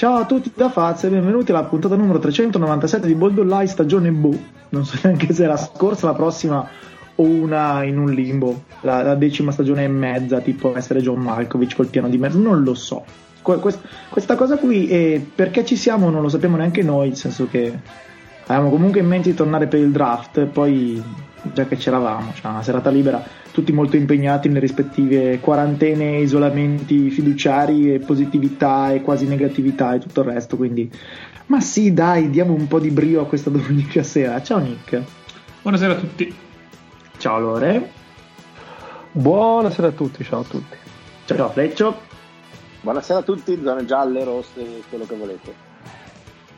Ciao a tutti da Faz e benvenuti alla puntata numero 397 di Bold Online stagione Bu. Non so neanche se è la scorsa, la prossima o una in un limbo. La, la decima stagione e mezza, tipo essere John Malkovich col piano di mezzo, non lo so. Quest, questa cosa qui, eh, perché ci siamo non lo sappiamo neanche noi, nel senso che avevamo comunque in mente di tornare per il draft, poi già che c'eravamo, cioè una serata libera, tutti molto impegnati nelle rispettive quarantene, isolamenti fiduciari e positività e quasi negatività e tutto il resto, quindi ma sì, dai, diamo un po' di brio a questa domenica sera. Ciao Nick. Buonasera a tutti. Ciao Lore. Buonasera a tutti, ciao a tutti. Ciao Fleccio. Buonasera a tutti, zone gialle, rosse, quello che volete.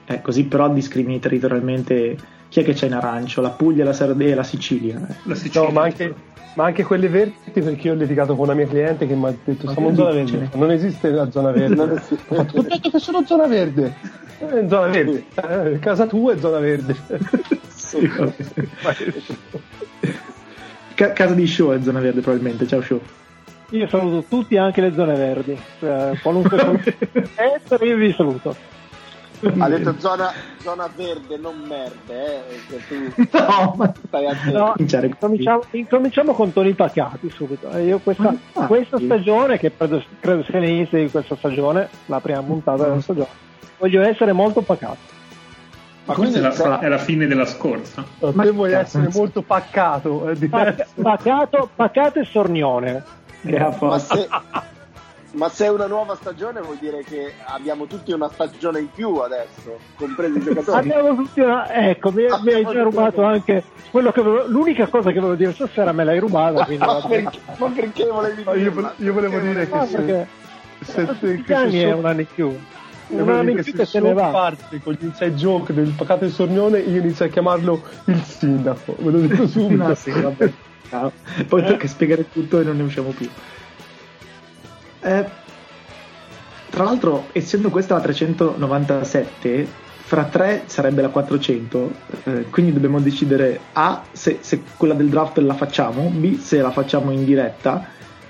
Eh, così però discrimini territorialmente chi è che c'è in arancio? La Puglia, la Sardegna e la Sicilia. Eh. La Sicilia. No, ma anche, ma anche quelle verdi perché io ho litigato con una mia cliente che mi ha detto siamo in zona verde. Non esiste la zona verde. non esiste. Ho detto che sono zona verde. In zona verde. Eh, casa tua è zona verde. sì, Ca- casa di show è zona verde probabilmente. Ciao show. Io saluto tutti, anche le zone verdi. Eh, qualunque essere, io vi saluto. Ha detto zona, zona verde, non merde. Eh, no, ma... no, incominciamo, incominciamo, con toni pacati subito. Eh, io questa, ah, questa stagione, che credo, credo sia l'inizio di questa stagione, la prima puntata della stagione, voglio essere molto pacato. Ma questa è la, è la, fine della scorsa. Ma te vuoi essere molto paccato. È pacato, pacato e sornione. Ma se, ma se, è una nuova stagione vuol dire che abbiamo tutti una stagione in più adesso, compresi i giocatori. Abbiamo tutti una... Ecco, mi, mi hai già rubato anche quello che avevo... L'unica cosa che volevo dire stasera me l'hai rubata. ma, perché, ma, perché, volevi dire? Io, io volevo dire che... se, se, se, che anni è un anno in più un anno in più che se ne va parte con gli inside joke del pacato e sornione io inizio a chiamarlo il sindaco ve lo dico subito no, sì, vabbè ciao. Poi tocca spiegare tutto e non ne usciamo più. Eh, tra l'altro, essendo questa la 397, fra tre sarebbe la 400, eh, quindi dobbiamo decidere A se, se, quella del draft la facciamo, B se la facciamo in diretta,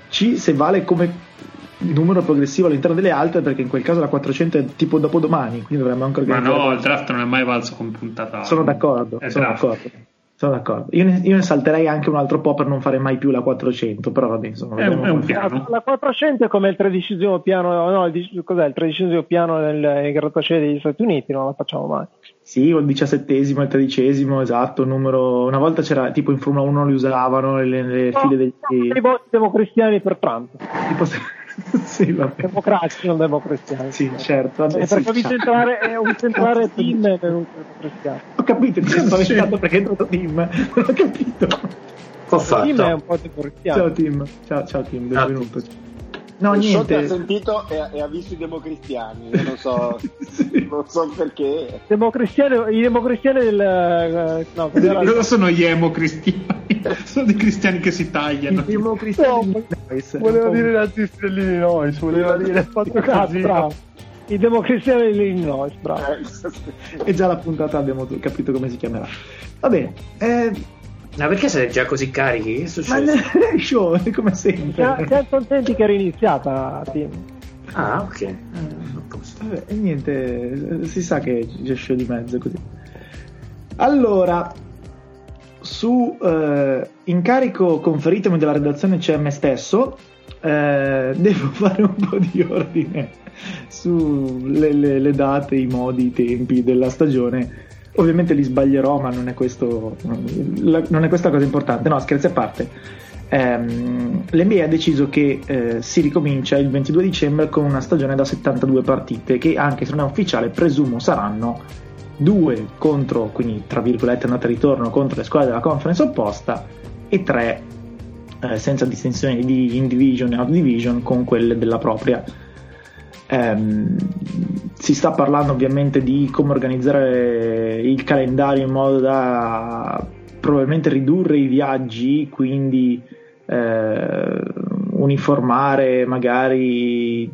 C se vale come numero progressivo all'interno delle altre, perché in quel caso la 400 è tipo dopodomani, quindi dovremmo anche organizzare. Ma no, il draft non è mai valso come puntata. Sono d'accordo, sono d'accordo. Sono d'accordo. Io ne, io ne, salterei anche un altro po' per non fare mai più la 400, però vabbè, insomma, è, un, è un piano. La 400 è come il tredicesimo piano, no, il, cos'è il tredicesimo piano nel, nei grattacieli degli Stati Uniti, non la facciamo mai. Sì, o il diciassettesimo, il tredicesimo, esatto, numero... Una volta c'era, tipo in Formula 1 li usavano le, le no, file degli... No, i voti democristiani per Trump. Tipo sì, vabbè. Democratici, non democristiani. Sì, certo. Vabbè, eh, perché ho visto entrare, ho visto entrare Tim per un democristiano. Ho capito, mi sono spaventato perché è entrato Tim. Non ho capito. Ho fatto. Tim è un po' democristiano. Ciao Tim, ciao, ciao Tim, benvenuto. Ah. No, niente. ha sentito e, e, ha visto i democristiani. Io non so, sì. non so perché. Democristiani, I democristiani del. Uh, no, cosa sono gli emocristiani? sono dei cristiani che si tagliano. I democristiani. No, voleva dire i nazisti dell'Illinois. Voleva dire. Fatto caso, bravo. I democristiani dell'Illinois, bravo. Eh, e già la puntata abbiamo capito come si chiamerà. Va bene. Eh, ma perché siete già così carichi? Che succede? Ma show, come sempre. Siamo contenti che era iniziata, Tim. Ah, ok. Eh, Vabbè, e niente, si sa che c'è show di mezzo così. Allora, su eh, incarico conferitomi dalla redazione c'è me stesso, eh, devo fare un po' di ordine sulle date, i modi, i tempi della stagione Ovviamente li sbaglierò, ma non è, questo, non è questa cosa importante. No, scherzi a parte. Ehm, L'NBA ha deciso che eh, si ricomincia il 22 dicembre con una stagione da 72 partite, che anche se non è ufficiale, presumo saranno due contro, quindi tra virgolette andata e ritorno contro le squadre della conference opposta e tre eh, senza distinzione di in division e out division con quelle della propria Ehm, si sta parlando ovviamente di come organizzare il calendario in modo da probabilmente ridurre i viaggi, quindi eh, uniformare magari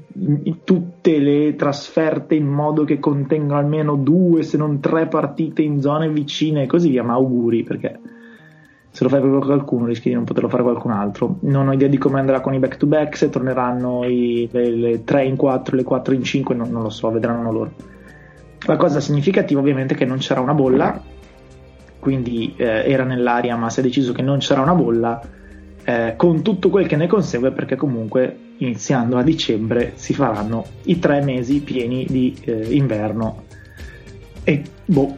tutte le trasferte in modo che contengano almeno due se non tre partite in zone vicine e così via, ma auguri perché se lo fai proprio qualcuno rischi di non poterlo fare qualcun altro. Non ho idea di come andrà con i back to back, se torneranno i, le, le 3 in 4, le 4 in 5, non, non lo so, vedranno loro. La cosa significativa ovviamente è che non c'era una bolla, quindi eh, era nell'aria ma si è deciso che non c'era una bolla, eh, con tutto quel che ne consegue perché comunque iniziando a dicembre si faranno i tre mesi pieni di eh, inverno. E boh,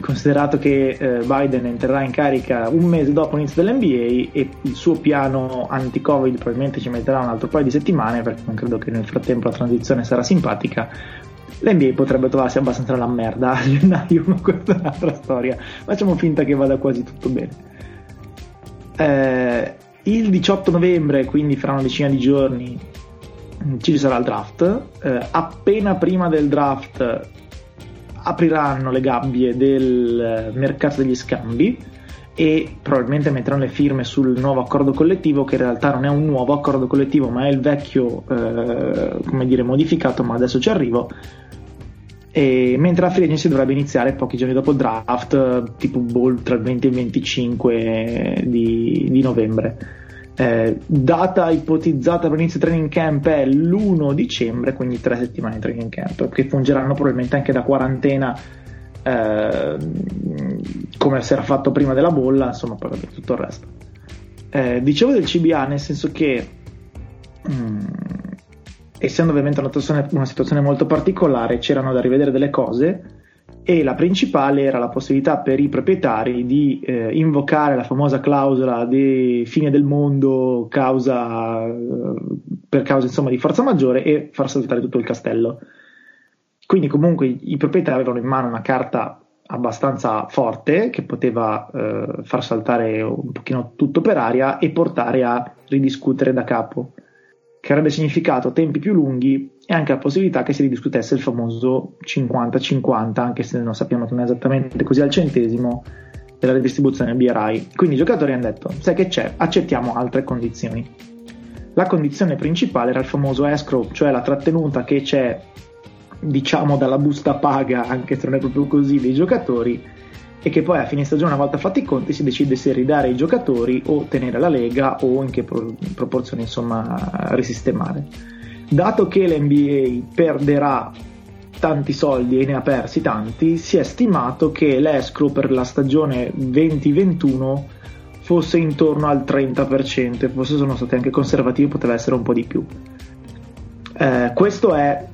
considerato che eh, Biden entrerà in carica un mese dopo l'inizio dell'NBA e il suo piano anti-Covid probabilmente ci metterà un altro paio di settimane perché non credo che nel frattempo la transizione sarà simpatica, l'NBA potrebbe trovarsi abbastanza nella merda a gennaio, ma questa è un'altra storia. Facciamo finta che vada quasi tutto bene. Eh, il 18 novembre, quindi fra una decina di giorni, ci sarà il draft. Eh, appena prima del draft apriranno le gabbie del mercato degli scambi e probabilmente metteranno le firme sul nuovo accordo collettivo che in realtà non è un nuovo accordo collettivo ma è il vecchio eh, come dire modificato ma adesso ci arrivo. E mentre la free agency dovrebbe iniziare pochi giorni dopo il draft tipo boh, tra il 20 e il 25 di, di novembre eh, data ipotizzata per l'inizio training camp è l'1 dicembre, quindi tre settimane di training camp, che fungeranno probabilmente anche da quarantena eh, come si era fatto prima della bolla, insomma, vabbè, tutto il resto. Eh, dicevo del CBA nel senso che, mh, mm, essendo ovviamente una situazione, una situazione molto particolare, c'erano da rivedere delle cose e la principale era la possibilità per i proprietari di eh, invocare la famosa clausola di fine del mondo causa, eh, per causa insomma, di forza maggiore e far saltare tutto il castello. Quindi comunque i, proprietari avevano in mano una carta abbastanza forte che poteva eh, far saltare un pochino tutto per aria e portare a ridiscutere da capo che avrebbe significato tempi più lunghi e anche la possibilità che si ridiscutesse il famoso 50-50, anche se non sappiamo che non è esattamente così al centesimo, della redistribuzione BRI. Quindi i giocatori hanno detto, sai che c'è, accettiamo altre condizioni. La condizione principale era il famoso escrow, cioè la trattenuta che c'è, diciamo, dalla busta paga, anche se non è proprio così, dei giocatori, e che poi a fine stagione, una volta fatti i conti, si decide se ridare i giocatori o tenere la lega o in che pro- proporzione insomma risistemare. Dato che l'NBA perderà tanti soldi e ne ha persi tanti, si è stimato che l'escrow per la stagione 2021 fosse intorno al 30%, forse sono stati anche conservativi, poteva essere un po' di più. Eh, questo è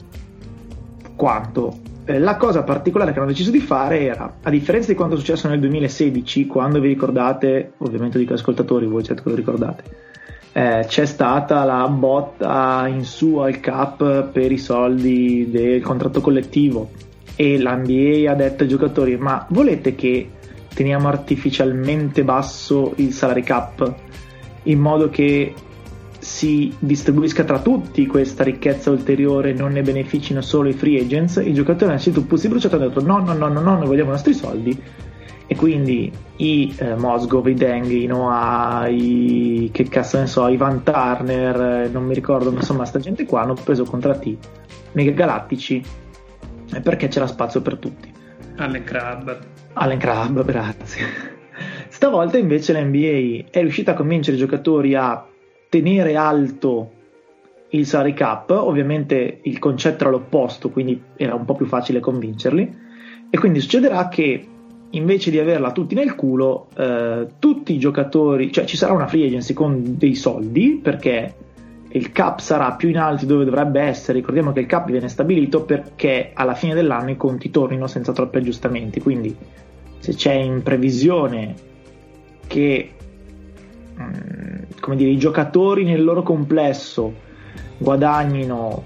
quanto eh, la cosa particolare che hanno deciso di fare era, a differenza di quanto è successo nel 2016, quando vi ricordate, ovviamente dico ascoltatori, voi certo lo ricordate, eh, c'è stata la botta in su al cap per i soldi del contratto collettivo. E l'NBA ha detto ai giocatori ma volete che teniamo artificialmente basso il salary cap in modo che si distribuisca tra tutti questa ricchezza ulteriore non ne beneficino solo i free agents, i giocatori hanno sentito un po' si bruciato e hanno detto no, no, no, no, no, noi vogliamo i nostri soldi e quindi i eh, Mosgov, i Deng, i Noah, i che cazzo ne so, i Van Turner, eh, non mi ricordo, insomma, sta gente qua hanno preso contratti mega galattici perché c'era spazio per tutti. Allen Crab. Allen Crab, grazie. Stavolta invece l'NBA è riuscita a convincere i giocatori a tenere alto il salary cap, ovviamente il concetto era l'opposto, quindi era un po' più facile convincerli, e quindi succederà che invece di averla tutti nel culo, eh, tutti i giocatori, cioè ci sarà una free agency con dei soldi, perché il cap sarà più in alto dove dovrebbe essere, ricordiamo che il cap viene stabilito perché alla fine dell'anno i conti tornino senza troppi aggiustamenti, quindi se c'è in previsione che come dire, i giocatori nel loro complesso guadagnino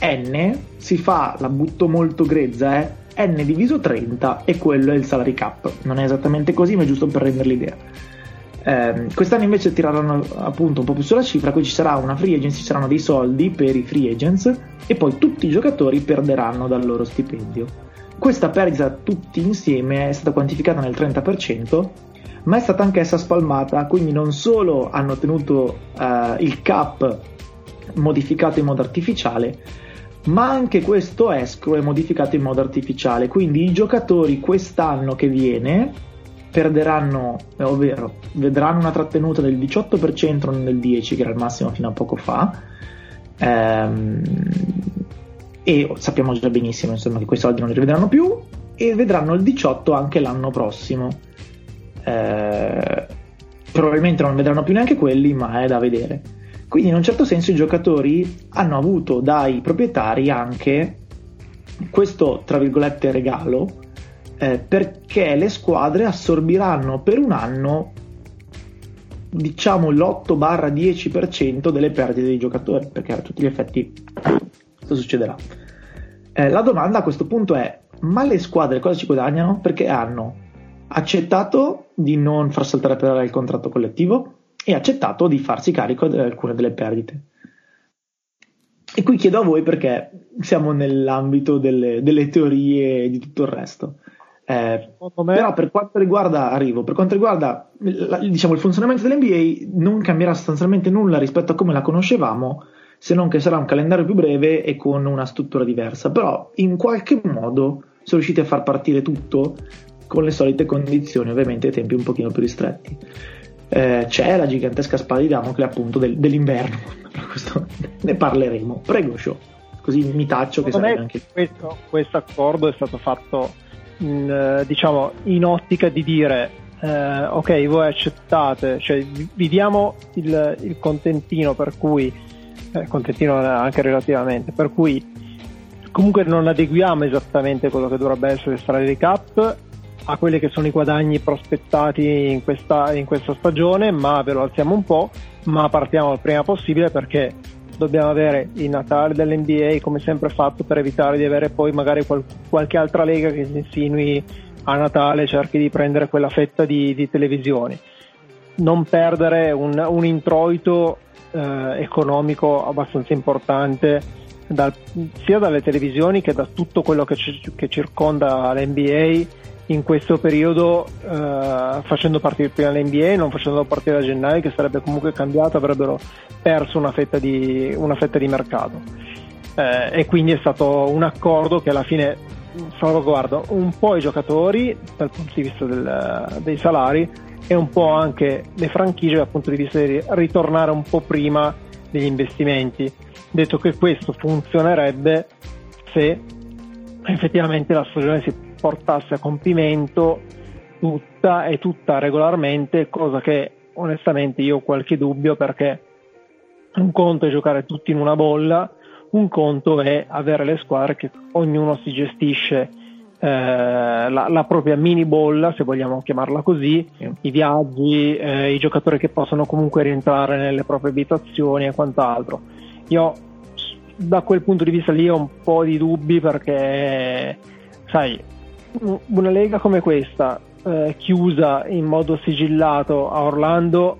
n, si fa, la butto molto grezza, eh, n diviso 30 e quello è il salary cap. Non è esattamente così, ma è giusto per rendere l'idea. Eh, quest'anno invece tireranno appunto un po' più sulla cifra, qui ci sarà una free agency, ci saranno dei soldi per i free agents e poi tutti i giocatori perderanno dal loro stipendio. Questa perdita tutti insieme è stata quantificata nel 30% ma è stata anch'essa spalmata, quindi non solo hanno tenuto uh, il cap modificato in modo artificiale, ma anche questo escrow è modificato in modo artificiale, quindi i giocatori quest'anno che viene perderanno, eh, ovvero vedranno una trattenuta del 18% non del 10%, che era il massimo fino a poco fa. Ehm, e sappiamo già benissimo insomma, che quei soldi non li rivedranno più e vedranno il 18 anche l'anno prossimo. Eh, probabilmente non vedranno più neanche quelli, ma è da vedere. Quindi in un certo senso i giocatori hanno avuto dai proprietari anche questo, tra virgolette, regalo, eh, perché le squadre assorbiranno per un anno diciamo l'8-10% delle perdite dei giocatori, perché a tutti gli effetti questo succederà. Eh, la domanda a questo punto è, ma le squadre cosa ci guadagnano? Perché hanno accettato di non far saltare per il contratto collettivo e accettato di farsi carico di alcune delle perdite. E qui chiedo a voi perché siamo nell'ambito delle, delle teorie e di tutto il resto. Eh, me... Però per quanto riguarda, arrivo, per quanto riguarda la, diciamo, il funzionamento dell'NBA non cambierà sostanzialmente nulla rispetto a come la conoscevamo, se non che sarà un calendario più breve e con una struttura diversa. Però in qualche modo sono riusciti a far partire tutto con le solite condizioni, ovviamente tempi un pochino più ristretti. Eh, c'è la gigantesca spada di Damocle appunto del, dell'inverno, questo ne parleremo. Prego, show. Così mi taccio che sarebbe anche. Questo, questo accordo è stato fatto in, eh, diciamo, in ottica di dire eh, ok, voi accettate, cioè vi diamo il, il contentino per cui, eh, contentino anche relativamente, per cui comunque non adeguiamo esattamente quello che dovrebbe essere il salary cap a quelli che sono i guadagni prospettati in questa, in questa stagione, ma ve lo alziamo un po', ma partiamo il prima possibile perché dobbiamo avere i Natali dell'NBA come sempre fatto per evitare di avere poi magari qual- qualche altra lega che si insinui a Natale cerchi di prendere quella fetta di, di televisioni. Non perdere un, un introito eh, economico abbastanza importante dal, sia dalle televisioni che da tutto quello che, ci, che circonda l'NBA in questo periodo eh, facendo partire prima l'NBA, non facendo partire a gennaio che sarebbe comunque cambiato, avrebbero perso una fetta di, una fetta di mercato. Eh, e quindi è stato un accordo che alla fine salvaguarda un po' i giocatori dal punto di vista del, dei salari e un po' anche le franchigie dal punto di vista di ritornare un po' prima degli investimenti. Detto che questo funzionerebbe se effettivamente la stagione si portasse a compimento tutta e tutta regolarmente, cosa che onestamente io ho qualche dubbio perché un conto è giocare tutti in una bolla, un conto è avere le squadre che ognuno si gestisce eh, la, la, propria mini bolla, se vogliamo chiamarla così, i viaggi, eh, i giocatori che possono comunque rientrare nelle proprie abitazioni e quant'altro. Io da quel punto di vista lì ho un po' di dubbi perché, sai, una lega come questa, eh, chiusa in modo sigillato a Orlando,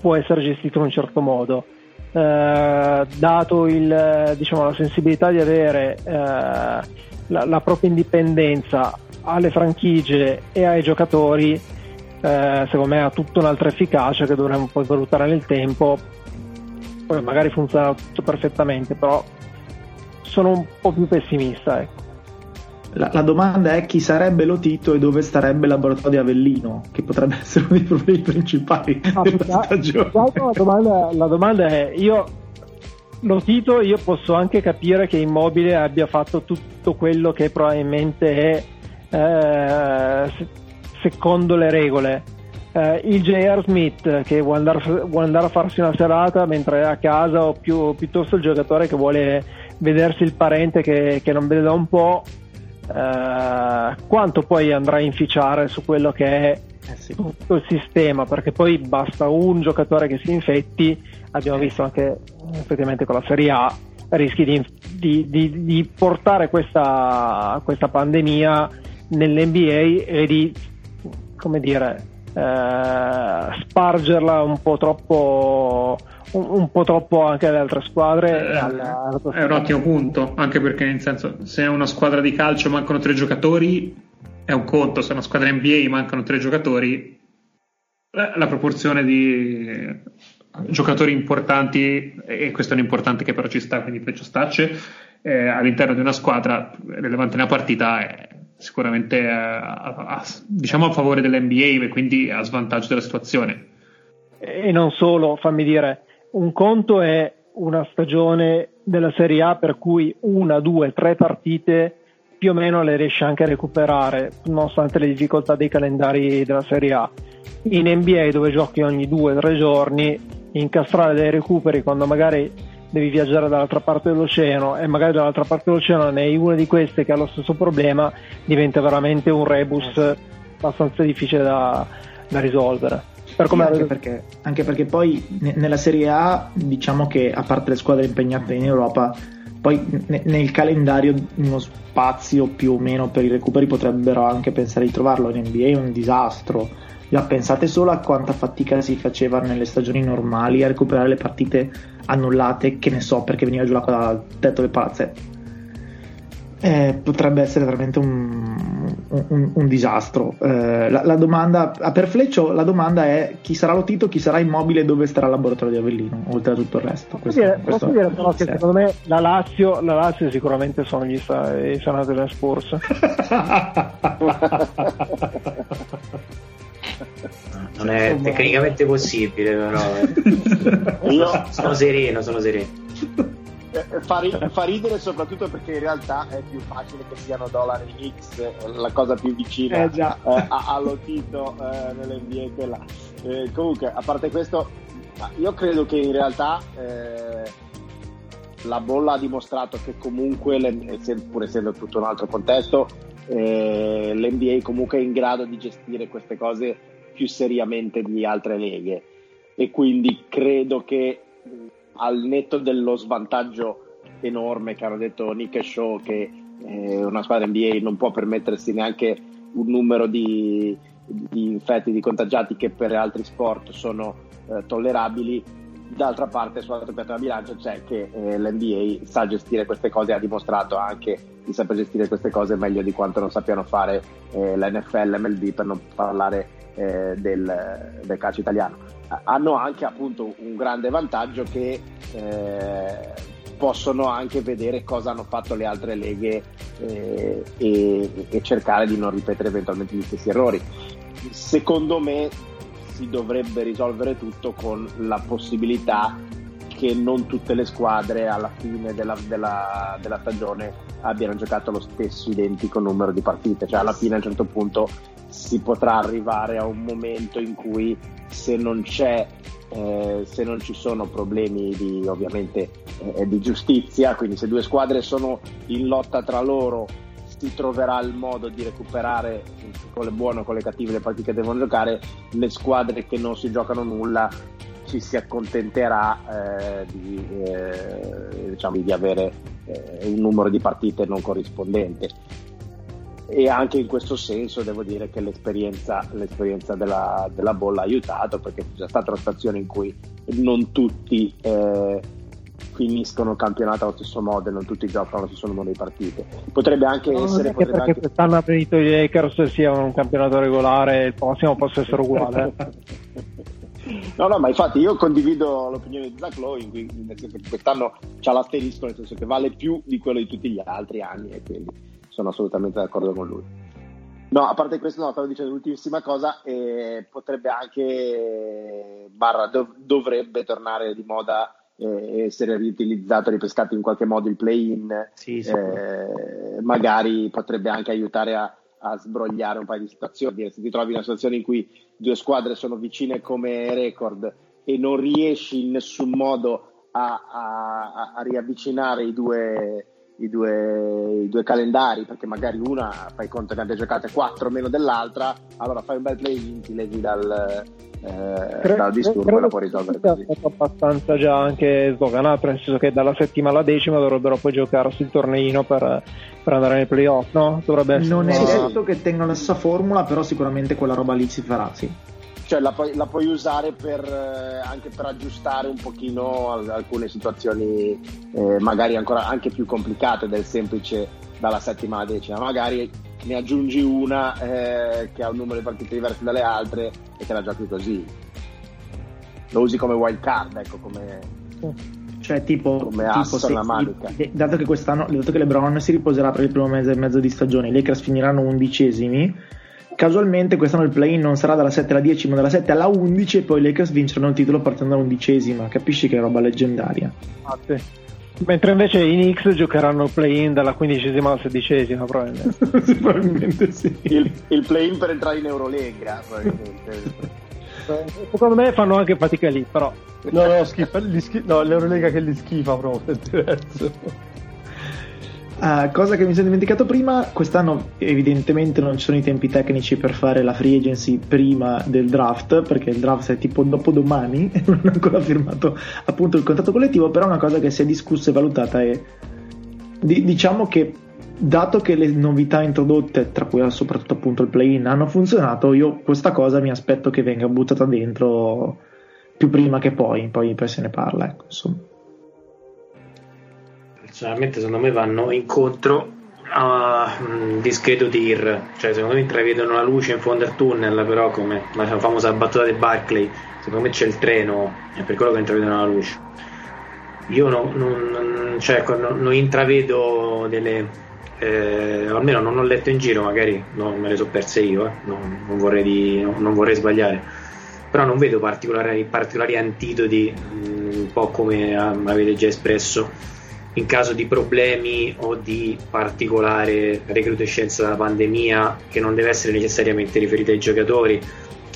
può essere gestita in un certo modo. Eh, dato il, diciamo, la sensibilità di avere eh, la, la, propria indipendenza alle franchigie e ai giocatori, eh, secondo me ha tutta un'altra efficacia che dovremmo poi valutare nel tempo. Poi magari funziona tutto perfettamente, però sono un po' più pessimista. Ecco. La, la, domanda è chi sarebbe Lotito e dove starebbe il laboratorio di Avellino, che potrebbe essere uno dei problemi principali ah, della stagione. La domanda, la domanda è, io Lotito io posso anche capire che Immobile abbia fatto tutto quello che probabilmente è eh, secondo le regole. Eh, il J.R. Smith che vuole andare, vuole andare, a farsi una serata mentre è a casa o più, piuttosto il giocatore che vuole vedersi il parente che, che non vede da un po' eh, quanto poi andrà a inficiare su quello che è eh sì. tutto il sistema, perché poi basta un giocatore che si infetti, abbiamo visto anche effettivamente con la Serie A, rischi di, di, di, di portare questa, questa pandemia nell'NBA e di, come dire, eh, spargerla un po' troppo un, un, po' troppo anche alle altre squadre. Eh, alla, alla è un ottimo punto, anche perché nel senso, se è una squadra di calcio mancano tre giocatori, è un conto, se è una squadra NBA mancano tre giocatori, la proporzione di giocatori importanti, e questo è un importante che però ci sta, quindi Freccio Stacce, eh, all'interno di una squadra rilevante nella partita è sicuramente a, a, diciamo a favore dell'NBA e quindi a svantaggio della situazione. E non solo, fammi dire, un conto è una stagione della Serie A per cui una, due, tre partite più o meno le riesce anche a recuperare, nonostante le difficoltà dei calendari della Serie A. In NBA, dove giochi ogni due o tre giorni, incastrare dei recuperi quando magari devi viaggiare dall'altra parte dell'oceano e magari dall'altra parte dell'oceano ne hai una di queste che ha lo stesso problema, diventa veramente un rebus abbastanza difficile da, da risolvere. Per sì, anche, perché, anche, perché, poi nella Serie A diciamo che a parte le squadre impegnate in Europa poi nel calendario uno spazio più o meno per i recuperi potrebbero anche pensare di trovarlo. In NBA è un disastro. Già pensate solo a quanta fatica si faceva nelle stagioni normali a recuperare le partite annullate che ne so perché veniva giù l'acqua dal tetto del palazzetto eh, potrebbe essere veramente un, un, un disastro. Eh, la, la, domanda, per Fleccio, la domanda è chi sarà lo Tito, chi sarà immobile, dove starà il laboratorio di Avellino, oltre a tutto il resto. Posso dire, posso dire però che secondo me la Lazio, la Lazio sicuramente sono gli i Sanati della Spurs. non è tecnicamente possibile, però. Eh. Io sono sereno, sono sereno. Eh, fa, fa, ridere soprattutto perché in realtà è più facile che siano dollari X la cosa più vicina eh, eh, allo Tito eh, nell'NBA quella. Eh, comunque a parte questo io credo che in realtà eh, la bolla ha dimostrato che comunque pur essendo tutto un altro contesto l'NBA comunque è in grado di gestire queste cose più seriamente di altre leghe e quindi credo che al netto dello svantaggio enorme che hanno detto Nick e Shaw che eh, una squadra NBA non può permettersi neanche un numero di, di infetti, di contagiati che per altri sport sono eh, tollerabili. D'altra parte sull'altro piatto bilancia c'è che eh, l'NBA sa gestire queste cose ha dimostrato anche di saper gestire queste cose meglio di quanto non sappiano fare eh, l'NFL, l'MLB per non parlare eh, del, del calcio italiano hanno anche appunto un grande vantaggio che eh, possono anche vedere cosa hanno fatto le altre leghe eh, e, e, cercare di non ripetere eventualmente gli stessi errori. Secondo me si dovrebbe risolvere tutto con la possibilità che non tutte le squadre alla fine della, della, della stagione abbiano giocato lo stesso identico numero di partite, cioè alla fine a un certo punto si potrà arrivare a un momento in cui se non c'è eh, se non ci sono problemi di, ovviamente eh, di giustizia, quindi se due squadre sono in lotta tra loro si troverà il modo di recuperare con le buone o con le cattive le partite che devono giocare, le squadre che non si giocano nulla ci si accontenterà eh, di, eh, diciamo, di, avere eh, un numero di partite non corrispondente. E anche in questo senso devo dire che l'esperienza, l'esperienza della, della, bolla ha aiutato perché c'è già stata una situazione in cui non tutti eh, finiscono il campionato allo stesso modo e non tutti giocano allo stesso numero di partite. Potrebbe anche no, essere potrebbe perché anche... quest'anno ha finito i Lakers sia un campionato regolare il prossimo possa essere uguale No, no, ma infatti io condivido l'opinione di Zach Lowe, nel senso che quest'anno c'ha l'asterisco, nel senso che vale più di quello di tutti gli altri anni e quindi sono assolutamente d'accordo con lui. No, a parte questo, no, stavo dicendo l'ultimissima cosa, eh, potrebbe anche, barra, dov- dovrebbe tornare di moda eh, essere riutilizzato, ripescato in qualche modo il play-in, sì, sì. Eh, magari potrebbe anche aiutare a, a, sbrogliare un paio di situazioni. Se ti trovi in una situazione in cui due squadre sono vicine come record e non riesci in nessun modo a, a, a riavvicinare i due i due, i due, calendari perché magari una fai conto che abbia giocate 4 meno dell'altra allora fai un bel play ti leghi dal, eh, credo, dal disturbo e la puoi risolvere così è stato abbastanza già anche sdoganato nel senso che dalla settima alla decima dovrebbero poi giocarsi il torneino per, per andare nei playoff no? Dovrebbe essere non è detto che tengano la stessa formula però sicuramente quella roba lì si farà sì cioè la puoi, la puoi usare per, eh, anche per aggiustare un pochino alcune situazioni eh, magari ancora anche più complicate del semplice dalla settima alla decima magari ne aggiungi una eh, che ha un numero di partite diverse dalle altre e te la giochi così lo usi come wild card ecco come Cioè, tipo, Come tipo se, manica. dato che quest'anno, dato che LeBron si riposerà per il primo mese e mezzo di stagione, i Lakers finiranno undicesimi. Casualmente quest'anno il play-in non sarà dalla 7 alla 10, ma dalla 7 alla 11 e poi i Lakers vinceranno il titolo partendo dall'undicesima. Capisci che è roba leggendaria. Ah, sì. Mentre invece i Knicks giocheranno play-in dalla quindicesima alla sedicesima, probabilmente. probabilmente sì. Il, il play-in per entrare in Eurolega, probabilmente. Secondo me fanno anche fatica lì, però. No, no, schifa, schif- no l'Eurolega che li schifa proprio, è diverso. Uh, cosa che mi sono dimenticato prima, quest'anno evidentemente non ci sono i tempi tecnici per fare la free agency prima del draft, perché il draft è tipo dopodomani e non ho ancora firmato appunto il contratto collettivo, però una cosa che si è discussa e valutata è di- diciamo che dato che le novità introdotte, tra cui soprattutto appunto il play-in, hanno funzionato, io questa cosa mi aspetto che venga buttata dentro più prima che poi, poi, poi se ne parla. Ecco, insomma. Personalmente secondo me vanno incontro a un discreto tir, cioè secondo me intravedono la luce in fondo al tunnel, però come la famosa battuta di Barclay, secondo me c'è il treno, è per quello che intravedono la luce. Io non, non, cioè, non, non intravedo delle eh, almeno non ho letto in giro, magari non me le so perse io, eh. non, non, vorrei di, non, vorrei sbagliare, però non vedo particolari, particolari antidoti, mm, un po' come avete già espresso, in caso di problemi o di particolare recrudescenza della pandemia che non deve essere necessariamente riferita ai giocatori,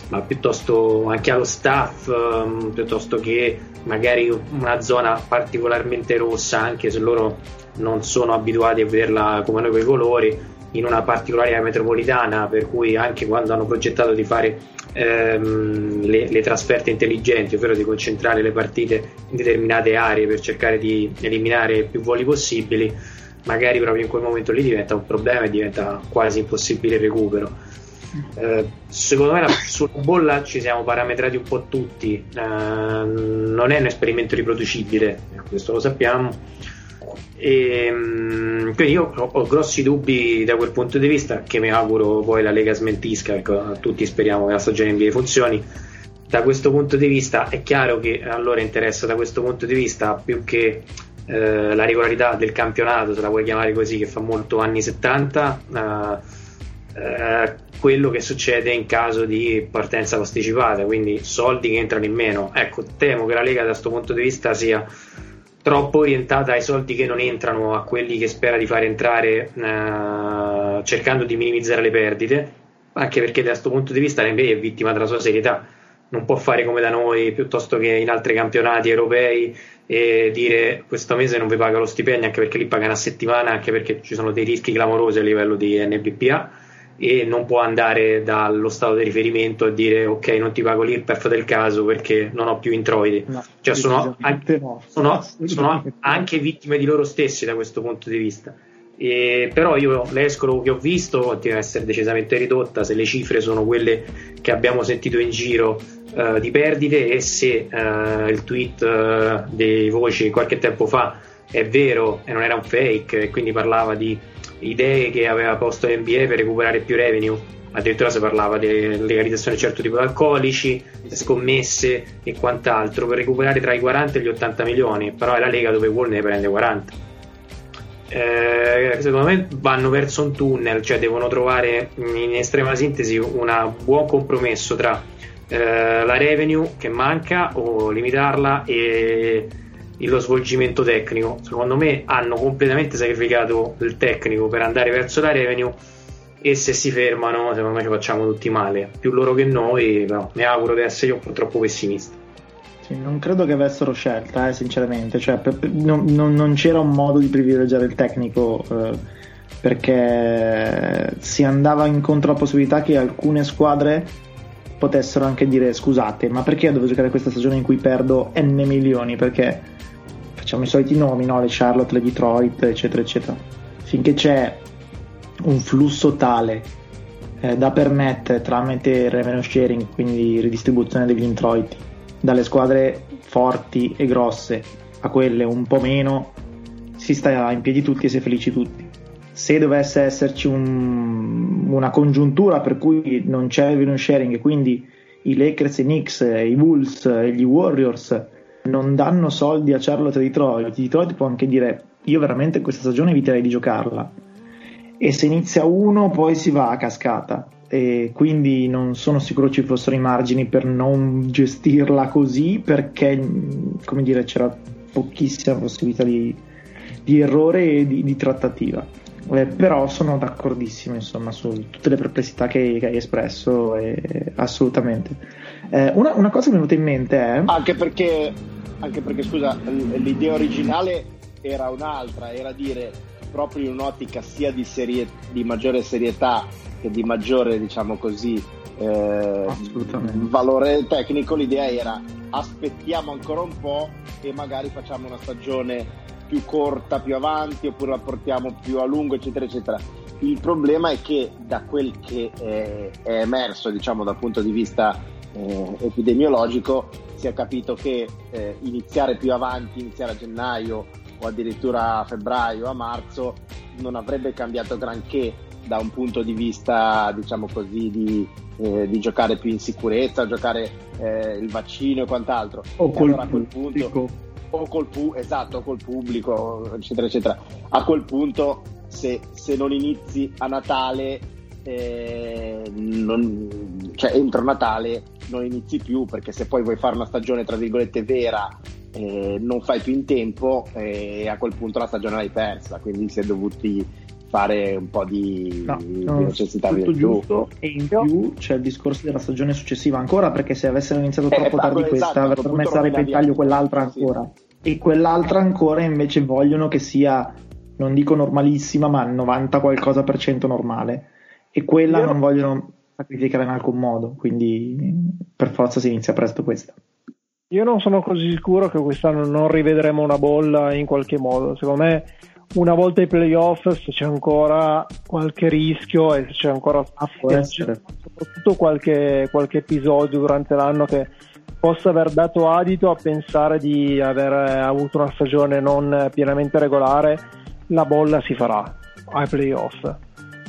ma piuttosto anche allo staff, um, piuttosto che magari una zona particolarmente rossa, anche se loro non sono abituati a vederla come noi quei colori in una particolare metropolitana per cui anche quando hanno progettato di fare ehm, le, le, trasferte intelligenti ovvero di concentrare le partite in determinate aree per cercare di eliminare più voli possibili magari proprio in quel momento lì diventa un problema e diventa quasi impossibile il recupero. Eh, secondo me la, sulla bolla ci siamo parametrati un po' tutti eh, non è un esperimento riproducibile questo lo sappiamo e, ehm, quindi io ho, ho, grossi dubbi da quel punto di vista che mi auguro poi la Lega smentisca ecco, tutti speriamo che la stagione NBA funzioni. Da questo punto di vista è chiaro che allora interessa da questo punto di vista più che eh, la regolarità del campionato se la vuoi chiamare così che fa molto anni 70 eh, eh, quello che succede in caso di partenza posticipata quindi soldi che entrano in meno. Ecco temo che la Lega da questo punto di vista sia troppo orientata ai soldi che non entrano, a quelli che spera di far entrare eh, cercando di minimizzare le perdite, anche perché da questo punto di vista l'NBA è vittima della sua serietà, non può fare come da noi piuttosto che in altri campionati europei e dire questo mese non vi paga lo stipendio anche perché lì pagano a settimana, anche perché ci sono dei rischi clamorosi a livello di NBPA e non può andare dallo stato di riferimento e dire ok non ti pago l'IRPEF del caso perché non ho più introiti. No, cioè sono, anche, no. sono, sono, anche vittime di loro stessi da questo punto di vista. E, però io l'escolo che ho visto continua a essere decisamente ridotta se le cifre sono quelle che abbiamo sentito in giro uh, di perdite e se uh, il tweet uh, dei voci qualche tempo fa è vero e non era un fake e quindi parlava di idee che aveva posto l'NBA per recuperare più revenue. Addirittura si parlava di legalizzazione di certo tipo di alcolici, scommesse e quant'altro per recuperare tra i 40 e gli 80 milioni. Però è la Lega dove Wall ne prende 40. Eh, secondo me vanno verso un tunnel, cioè devono trovare in estrema sintesi un buon compromesso tra eh, la revenue che manca o limitarla e lo svolgimento tecnico. Secondo me hanno completamente sacrificato il tecnico per andare verso la revenue e se si fermano, secondo me ci facciamo tutti male. Più loro che noi, però mi auguro di essere io un po' troppo pessimista. Sì, non credo che avessero scelta, eh, sinceramente. Cioè, per, non, non, non, c'era un modo di privilegiare il tecnico. Eh, perché si andava incontro alla possibilità che alcune squadre potessero anche dire scusate ma perché devo giocare questa stagione in cui perdo n milioni perché facciamo i soliti nomi, no? le Charlotte, le Detroit, eccetera, eccetera. Finché c'è un flusso tale eh, da permettere tramite revenue sharing, quindi ridistribuzione degli introiti, dalle squadre forti e grosse a quelle un po' meno, si sta in piedi tutti e si è felici tutti. Se dovesse esserci un, una congiuntura per cui non c'è revenue sharing e quindi i Lakers, i Knicks, i Bulls e gli Warriors non danno soldi a Charlotte e Detroit, Detroit può anche dire io veramente questa stagione eviterei di giocarla e se inizia uno poi si va a cascata. E quindi non sono sicuro ci fossero i margini per non gestirla così perché come dire c'era pochissima possibilità di, di errore e di, di trattativa eh, però sono d'accordissimo insomma su tutte le perplessità che, che hai espresso eh, assolutamente. Eh, una, una, cosa che mi è venuta in mente è anche perché, anche perché scusa l'idea originale era un'altra era dire proprio in un'ottica sia di, serie, di maggiore serietà che di maggiore, diciamo così, eh, valore tecnico, l'idea era aspettiamo ancora un po' e magari facciamo una stagione più corta più avanti oppure la portiamo più a lungo, eccetera, eccetera. Il problema è che da quel che è, è emerso, diciamo, dal punto di vista eh, epidemiologico, si è capito che eh, iniziare più avanti, iniziare a gennaio o addirittura a febbraio, a marzo, non avrebbe cambiato granché da un punto di vista, diciamo così, di, eh, di giocare più in sicurezza, giocare eh, il vaccino e quant'altro. O col allora, a quel punto, o col, pu- esatto, col pubblico, eccetera, eccetera. A quel punto, se, se non inizi a Natale, eh, non, cioè entro Natale non inizi più perché se poi vuoi fare una stagione tra virgolette vera eh, non fai più in tempo e a quel punto la stagione l'hai persa quindi si è dovuti fare un po' di, no, di necessità tutto giusto. E in più c'è il discorso della stagione successiva ancora perché se avessero iniziato troppo eh, tardi questa esatto, avrebbero messo a repentaglio quell'altra ancora sì. e quell'altra ancora invece vogliono che sia non dico normalissima ma 90 qualcosa per cento normale. E quella Io non vogliono sacrificare in alcun modo quindi per forza si inizia presto questa. Io non sono così sicuro che quest'anno non rivedremo una bolla in qualche modo. Secondo me una volta ai playoff se c'è ancora qualche rischio e se c'è ancora ah, soprattutto qualche, qualche, episodio durante l'anno che possa aver dato adito a pensare di aver avuto una stagione non pienamente regolare la bolla si farà ai playoff.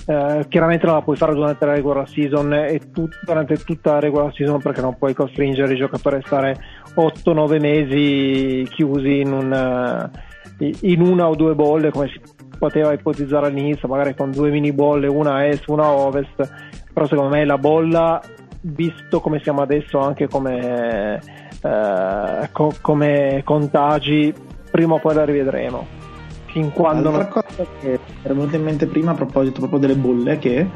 Eh, chiaramente non la puoi fare durante la regular season e tu, durante tutta la regular season perché non puoi costringere i giocatori a stare 8-9 mesi chiusi in un in una o due bolle come si poteva ipotizzare all'inizio, magari con due mini bolle, una a est, una a ovest, però secondo me la bolla, visto come siamo adesso anche come, eh, co- come contagi, prima o poi la rivedremo. Fin quando L'altra non... cosa che era venuta in mente prima a proposito proprio delle bolle è che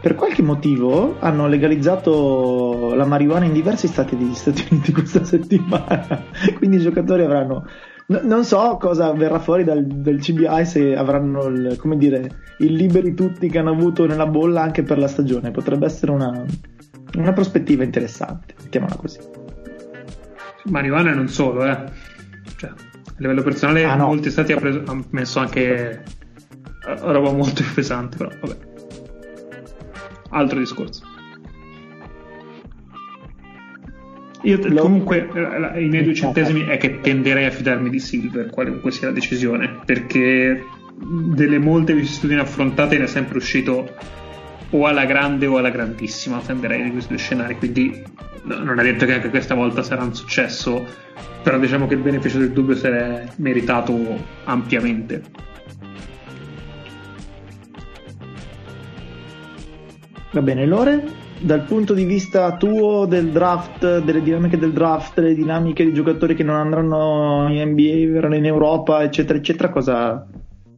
per qualche motivo hanno legalizzato la marijuana in diversi stati degli Stati Uniti questa settimana, quindi i giocatori avranno No, non so cosa verrà fuori dal, dal CBI se avranno il, come dire, il liberi tutti che hanno avuto nella bolla anche per la stagione. Potrebbe essere una, una prospettiva interessante, mettiamola così. Marijuana non solo, eh. Cioè, a livello personale, ah, no. molti stati hanno messo anche roba molto pesante, però vabbè. Altro discorso. Io Lo... comunque eh, i miei due centesimi è che tenderei a fidarmi di Silver, qualunque sia la decisione, perché delle molte vicissitudini affrontate ne è sempre uscito o alla grande o alla grandissima, tenderei di questi due scenari, quindi non è detto che anche questa volta sarà un successo, però diciamo che il beneficio del dubbio si è meritato ampiamente. Va bene, Lore? Dal punto di vista tuo del draft, delle dinamiche del draft, delle dinamiche di giocatori che non andranno in NBA, verranno in Europa, eccetera, eccetera, cosa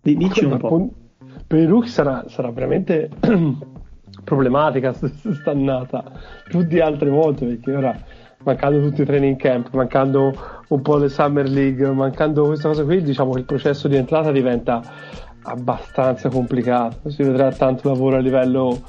dici un po'? Per i rookie sarà, sarà veramente problematica stannata più di altre volte perché ora mancando tutti i training camp, mancando un po' le Summer League, mancando questa cosa qui, diciamo che il processo di entrata diventa abbastanza complicato. Si vedrà tanto lavoro a livello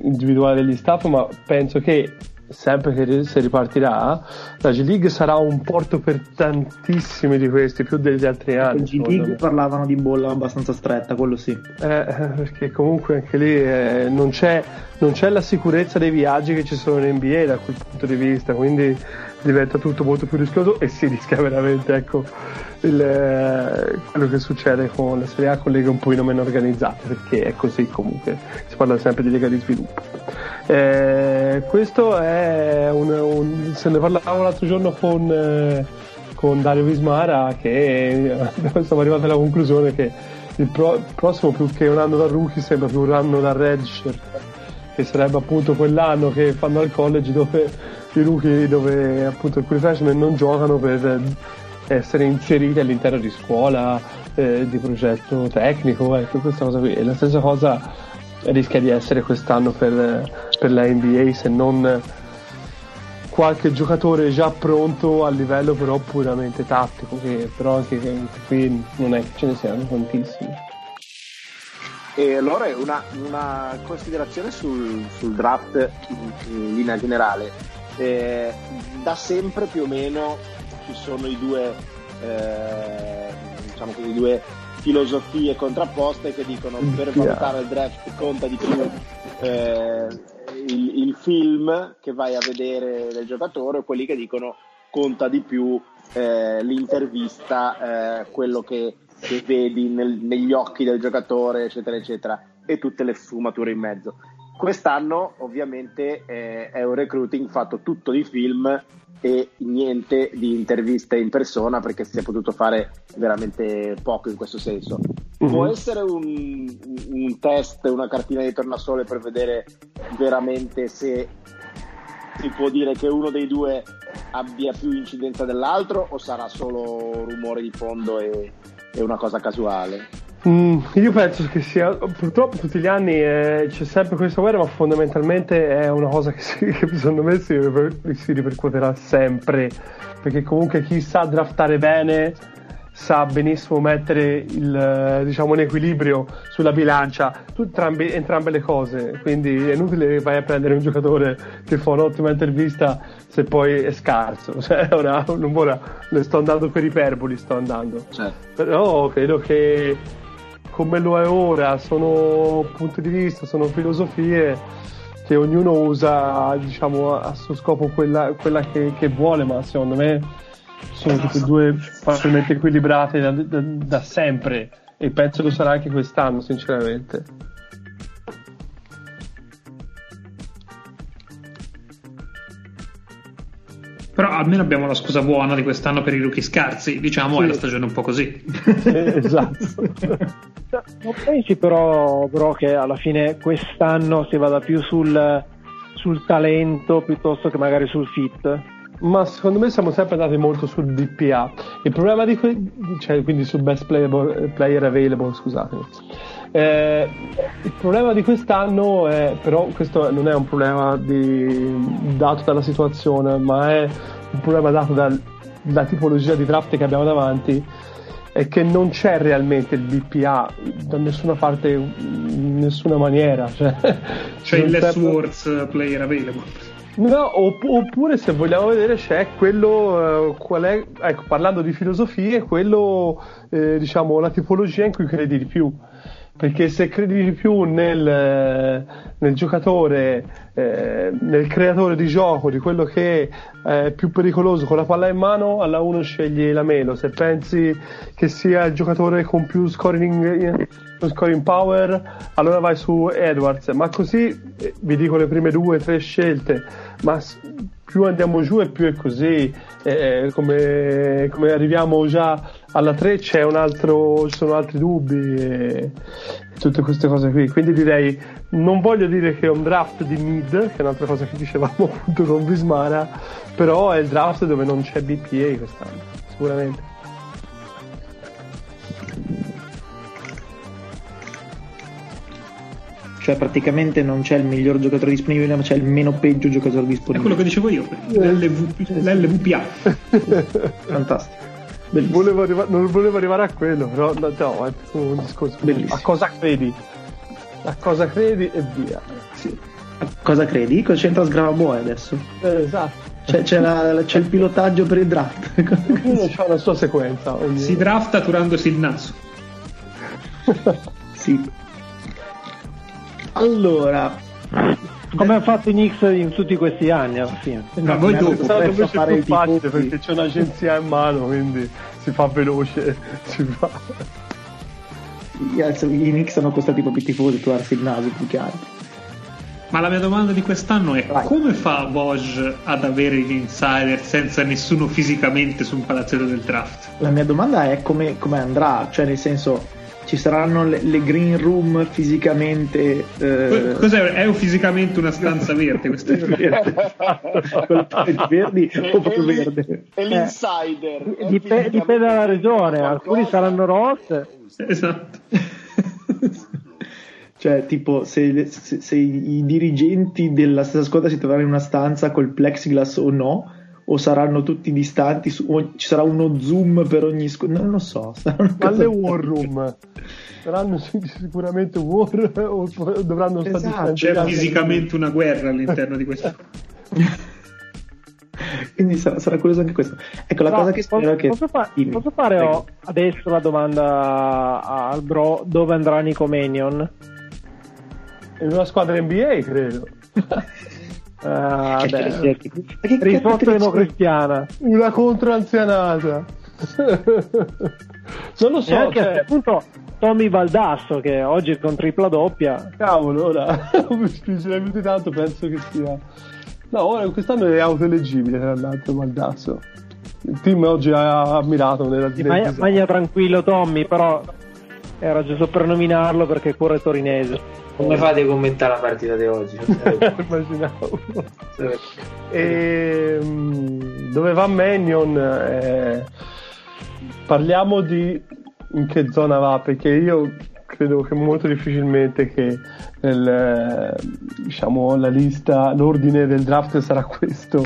individuale degli staff, ma penso che sempre che si ripartirà, la G League sarà un porto per tantissimi di questi, più degli altri anni. G League parlavano di bolla abbastanza stretta, quello sì. Eh, perché comunque anche lì eh, non, c'è, non, c'è, la sicurezza dei viaggi che ci sono in NBA da quel punto di vista, quindi diventa tutto molto più rischioso e si rischia veramente ecco, il, eh, quello che succede con la Serie A con leghe un pochino meno organizzate perché è così comunque si parla sempre di lega di sviluppo eh, Eh, questo è un, un, se ne parlavo l'altro giorno con, eh, con Dario Vismara che siamo arrivati alla conclusione che il pro, prossimo più che un anno da rookie sembra più un anno da redshirt che sarebbe appunto quell'anno che fanno al college dove i rookie dove appunto alcuni freshman non giocano per essere inseriti all'interno di scuola eh, di progetto tecnico ecco questa cosa qui. E la stessa cosa rischia di essere quest'anno per, per la NBA se non qualche giocatore già pronto a livello però puramente tattico che però anche qui non è che ce ne siano tantissimi. E allora una, una considerazione sul, sul, draft in, in linea generale. Eh, da sempre più o meno ci sono i due eh, diciamo così due filosofie contrapposte che dicono per valutare il draft conta di più eh, il, il, film che vai a vedere del giocatore o quelli che dicono conta di più eh, l'intervista, eh, quello che, che vedi nel, negli occhi del giocatore, eccetera, eccetera, e tutte le sfumature in mezzo. Quest'anno ovviamente eh, è un recruiting fatto tutto di film e niente di interviste in persona perché si è potuto fare veramente poco in questo senso. Mm-hmm. Può essere un, un, test, una cartina di tornasole per vedere veramente se si può dire che uno dei due abbia più incidenza dell'altro o sarà solo rumore di fondo e, e una cosa casuale? Mm, io penso che sia purtroppo tutti gli anni eh, c'è sempre questa guerra, ma fondamentalmente è una cosa che, si, che secondo me si, si, ripercuoterà sempre. Perché comunque chi sa draftare bene sa benissimo mettere il, diciamo, un equilibrio sulla bilancia, entrambi, entrambe le cose. Quindi è inutile che vai a prendere un giocatore che fa un'ottima intervista se poi è scarso. Cioè, ora, ora sto andando per iperboli, sto andando. Certo. Però credo che come lo è ora, sono punti di vista, sono filosofie che ognuno usa diciamo, a suo scopo quella, quella che, che, vuole, ma secondo me sono tutte e due facilmente equilibrate da, da, da sempre e penso lo sarà anche quest'anno, sinceramente. Però almeno abbiamo la scusa buona di quest'anno per i rookie scarsi, diciamo, sì. è la stagione un po' così. esatto. Non pensi però, però, che alla fine quest'anno si vada più sul, sul talento piuttosto che magari sul fit? Ma secondo me siamo sempre andati molto sul DPA. Il problema di que- cioè quindi sul best playable, player available, scusatemi. Eh, il problema di quest'anno è, però questo non è un problema di, dato dalla situazione, ma è un problema dato dalla tipologia di draft che abbiamo davanti è che non c'è realmente il BPA da nessuna parte, in nessuna maniera. Cioè, c'è il less words player available. No, opp- oppure se vogliamo vedere c'è quello, uh, qual è, ecco, parlando di filosofie, quello, eh, diciamo, la tipologia in cui credi di più perché se credi di più nel, nel giocatore, eh, nel creatore di gioco, di quello che è più pericoloso con la palla in mano, alla 1 scegli la Melo. Se pensi che sia il giocatore con più scoring, scoring power, allora vai su Edwards. Ma così eh, vi dico le prime due o tre scelte, ma più andiamo giù e più è così. Eh, come, come, arriviamo già alla 3 c'è un altro, ci sono altri dubbi e, tutte queste cose qui. Quindi direi, non voglio dire che è un draft di mid, che è un'altra cosa che dicevamo appunto con Vismara, però è il draft dove non c'è BPA quest'anno, sicuramente. Cioè praticamente non c'è il miglior giocatore disponibile, ma c'è il meno peggio giocatore disponibile. È quello che dicevo io, l'LV, l'LVPA. Fantastico. Volevo arriva- non volevo arrivare a quello, però no, no è un discorso. Bellissimo. A cosa credi? A cosa credi e via. Sì. A cosa credi? Cosa c'entra Sgravaboy adesso? Eh, esatto. C'è, c'è, la, c'è, il pilotaggio per il draft. Ognuno ha la sua sequenza. Ognuno. Si drafta turandosi il naso. sì. Allora, come ha fatto i Knicks in tutti questi anni alla fine. No, no voi dopo fare più facile perché c'è un'agenzia in mano, quindi si fa veloce, si fa. I Knicks hanno costati proprio i tifosi trovarsi il naso più chiaro. Ma la mia domanda di quest'anno è Vai. come fa Woj ad avere gli insider senza nessuno fisicamente su un palazzetto del draft? La mia domanda è come, come andrà, cioè nel senso ci saranno le, le green room fisicamente. Eh... Cos'è? È fisicamente una stanza verde? Questa è verde. verdi o proprio verde? È l'insider. Eh, dip- dipende dalla regione, alcuni saranno rosse. Esatto. Cioè, tipo, se, se, se, i dirigenti della stessa squadra si troveranno in una stanza col plexiglass o no, o saranno tutti distanti, su, o ci sarà uno zoom per ogni squadra, non lo so. Alle war room. Saranno sicuramente war o dovranno stare esatto. C'è fisicamente una guerra all'interno di questo. Quindi sarà, sarà, curioso anche questo. Ecco, la no, cosa che spero posso, che... Posso, fa- posso fare oh, adesso la domanda al bro dove andrà Nico Manion? In una squadra NBA, credo. Ah, beh, risposta democristiana. Una controanzianata. non lo so. E anche cioè... appunto Tommy Baldasso che oggi è con tripla doppia. Cavolo, ora mi spingerei più di tanto, penso che sia. No, ora quest'anno è autoleggibile tra l'altro Baldasso. Il team oggi ha ammirato nella magna, magna tranquillo Tommy, però era giusto per nominarlo perché corre torinese. Come fate a commentare la partita di oggi? Immaginavo. e, ehm, dove va Manion? Eh, parliamo di in che zona va, perché io credo che molto difficilmente che nel, diciamo, la lista, l'ordine del draft sarà questo.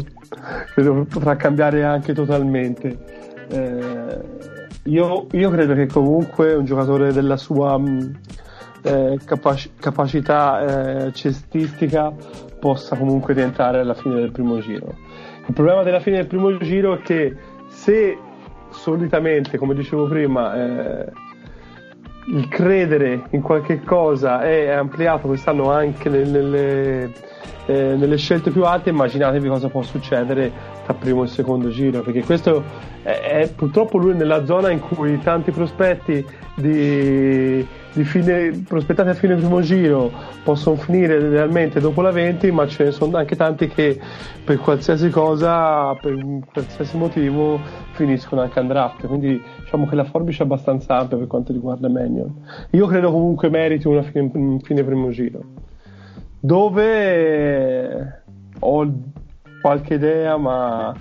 Credo potrà cambiare anche totalmente. Eh, io, io, credo che comunque un giocatore della sua eh, capac- capacità eh, cestistica possa comunque rientrare alla fine del primo giro. Il problema della fine del primo giro è che se solitamente, come dicevo prima, eh, il credere in qualche cosa è ampliato quest'anno anche nelle, eh, nelle, scelte più alte, immaginatevi cosa può succedere tra primo e secondo giro, perché questo è, è purtroppo lui nella zona in cui tanti prospetti di fine, prospettati a fine primo giro possono finire realmente dopo la 20, ma ce ne sono anche tanti che per qualsiasi cosa, per qualsiasi motivo, finiscono anche a draft. Quindi diciamo che la forbice è abbastanza ampia per quanto riguarda Manion. Io credo comunque meriti una fine, fine primo giro. Dove ho qualche idea, ma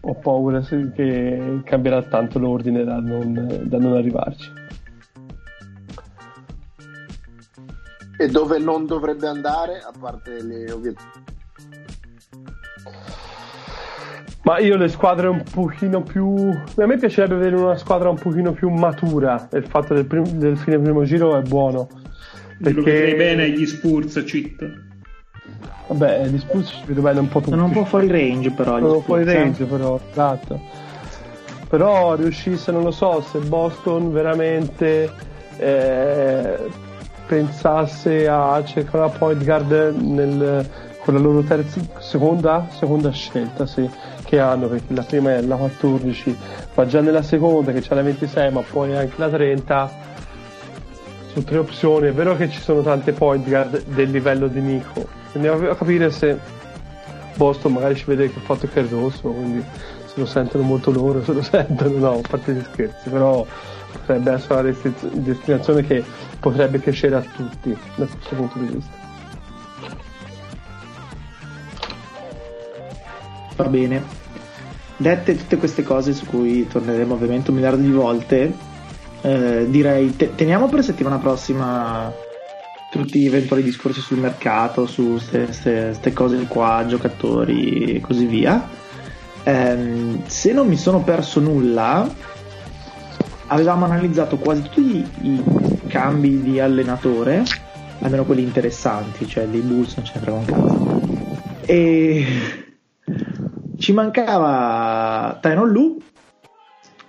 ho paura che cambierà tanto l'ordine da non, da non arrivarci. E dove non dovrebbe andare, a parte le ovvie... Ma io le squadre un pochino più... A me piacerebbe vedere una squadra un pochino più matura. Il fatto del, prim... del fine primo giro è buono. Perché... Lo vedrei bene agli Spurs, cheat. Vabbè, gli Spurs ci vedo bene un po' tutti. Sono un po' fuori range però. Sono fuori eh. range però, esatto. Però riuscisse, non lo so, se Boston veramente... Eh, pensasse a cercare una point guard nel, con la loro terza, seconda, seconda scelta sì, che hanno, perché la prima è la 14, ma già nella seconda che c'è la 26, ma poi anche la 30, su tre opzioni. È vero che ci sono tante point guard del livello di Nico, andiamo a capire se Boston magari ci vede che ha fatto che è rosso, quindi se lo sentono molto loro, se lo sentono, no, a parte gli scherzi, però potrebbe essere una destinazione che potrebbe piacere a tutti da questo punto di vista. Va bene. Dette tutte queste cose su cui torneremo ovviamente un miliardo di volte, eh, direi te- teniamo per settimana prossima tutti gli eventuali discorsi sul mercato, su queste cose qua, giocatori e così via. Eh, se non mi sono perso nulla, avevamo analizzato quasi tutti i, i cambi di allenatore, almeno quelli interessanti, cioè dei Bulls non ce ne frega un cazzo. E ci mancava Tyron Lu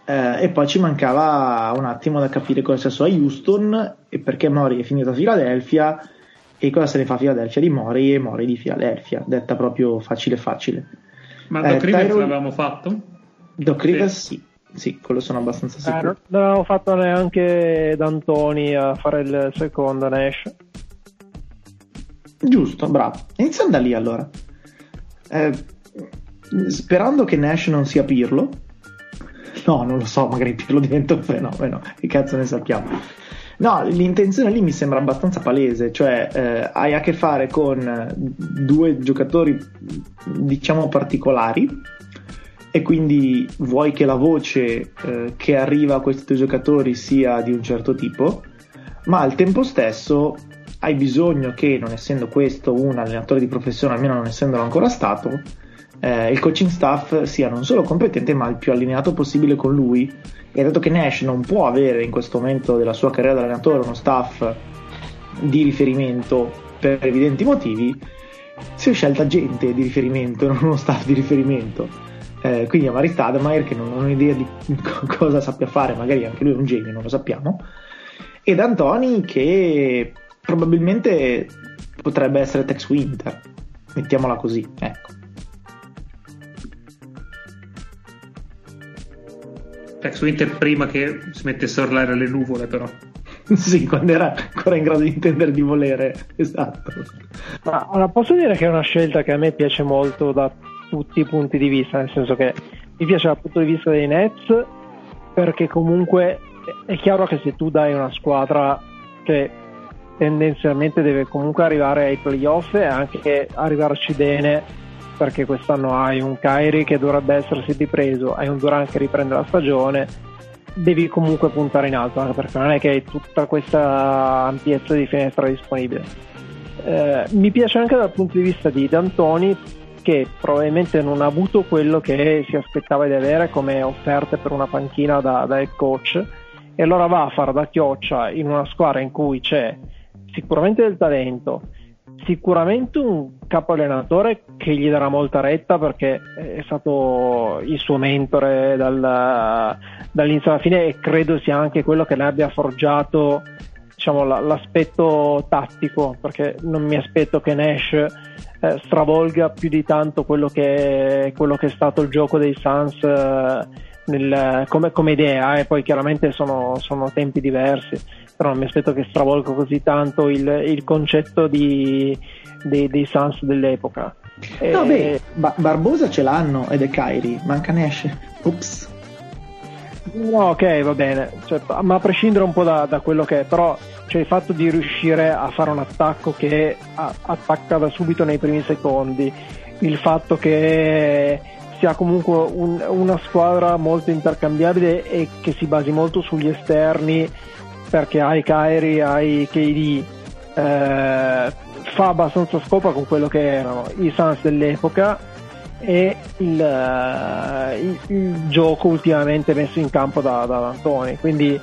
eh, e poi ci mancava un attimo da capire cosa sia successo a Houston e perché Mori è finito a Filadelfia e cosa se ne fa Filadelfia di Mori e Mori di Filadelfia, detta proprio facile facile. Ma Doc eh, Rivers Tyron... l'avevamo fatto? Doc Rivers sì. sì. Sì, quello sono abbastanza sicuro. Eh, non avevamo fatto neanche D'Antoni a fare il secondo Nash. Giusto, bravo. Iniziamo da lì allora. Eh, sperando che Nash non sia Pirlo. No, non lo so, magari Pirlo diventa un fenomeno. Che cazzo ne sappiamo? No, l'intenzione lì mi sembra abbastanza palese, cioè eh, hai a che fare con due giocatori diciamo particolari e quindi vuoi che la voce eh, che arriva a questi due giocatori sia di un certo tipo, ma al tempo stesso hai bisogno che, non essendo questo un allenatore di professione, almeno non essendolo ancora stato, eh, il coaching staff sia non solo competente ma il più allineato possibile con lui. E dato che Nash non può avere in questo momento della sua carriera da allenatore uno staff di riferimento per evidenti motivi si è scelta gente di riferimento non uno staff di riferimento eh, quindi Amari Stademeyer che non ho idea di cosa sappia fare magari anche lui è un genio non lo sappiamo. Ed Antoni che probabilmente potrebbe essere Tex Winter mettiamola così ecco. Tex Winter prima che si mettesse a urlare le nuvole però. Sì, quando era ancora in grado di intendere di volere, esatto. Ma allora, posso dire che è una scelta che a me piace molto da tutti i punti di vista, nel senso che mi piace dal punto di vista dei Nets, perché comunque è chiaro che se tu dai una squadra che tendenzialmente deve comunque arrivare ai playoff e anche arrivarci bene perché quest'anno hai un Kyrie che dovrebbe essersi ripreso, hai un Durant che riprende la stagione, devi comunque puntare in alto, anche perché non è che hai tutta questa ampiezza di finestra disponibile. Eh, mi piace anche dal punto di vista di D'Antoni che probabilmente non ha avuto quello che si aspettava di avere come offerte per una panchina da, da head coach. E allora va a fare da chioccia in una squadra in cui c'è sicuramente del talento, sicuramente un capo allenatore che gli darà molta retta perché è stato il suo mentore dal, dall'inizio alla fine e credo sia anche quello che ne abbia forgiato diciamo, l'aspetto tattico perché non mi aspetto che Nash eh, stravolga più di tanto quello che, quello che, è stato il gioco dei Suns eh, nel, come, come, idea e poi chiaramente sono, sono tempi diversi però non mi aspetto che stravolga così tanto il, il concetto di, di, dei Suns dell'epoca. No, e... beh, ba- Barbosa ce l'hanno ed è Kairi, manca Nash. Ups. No, ok, va bene, cioè, ma a prescindere un po' da, da, quello che è, però cioè, il fatto di riuscire a fare un attacco che attacca da subito nei primi secondi, il fatto che sia comunque un, una squadra molto intercambiabile e che si basi molto sugli esterni perché hai Kyrie, hai KD, eh, fa abbastanza scopa con quello che erano i Suns dell'epoca e il, uh, il, il, gioco ultimamente messo in campo da, da Antoni quindi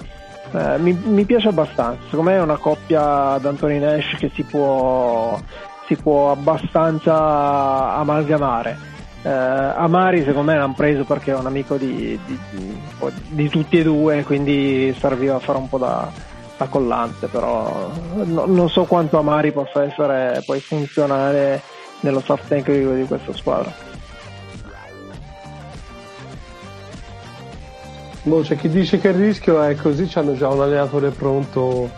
uh, mi, mi, piace abbastanza secondo me è una coppia d'Antoni Nash che si può, si può abbastanza amalgamare Uh, Amari secondo me l'hanno preso perché è un amico di, di, di, tutti e due, quindi serviva a fare un po' da, da collante, però no, non so quanto Amari possa essere poi funzionale nello soft tecnico di questa squadra. Boh, c'è chi dice che il rischio è così, hanno già un allenatore pronto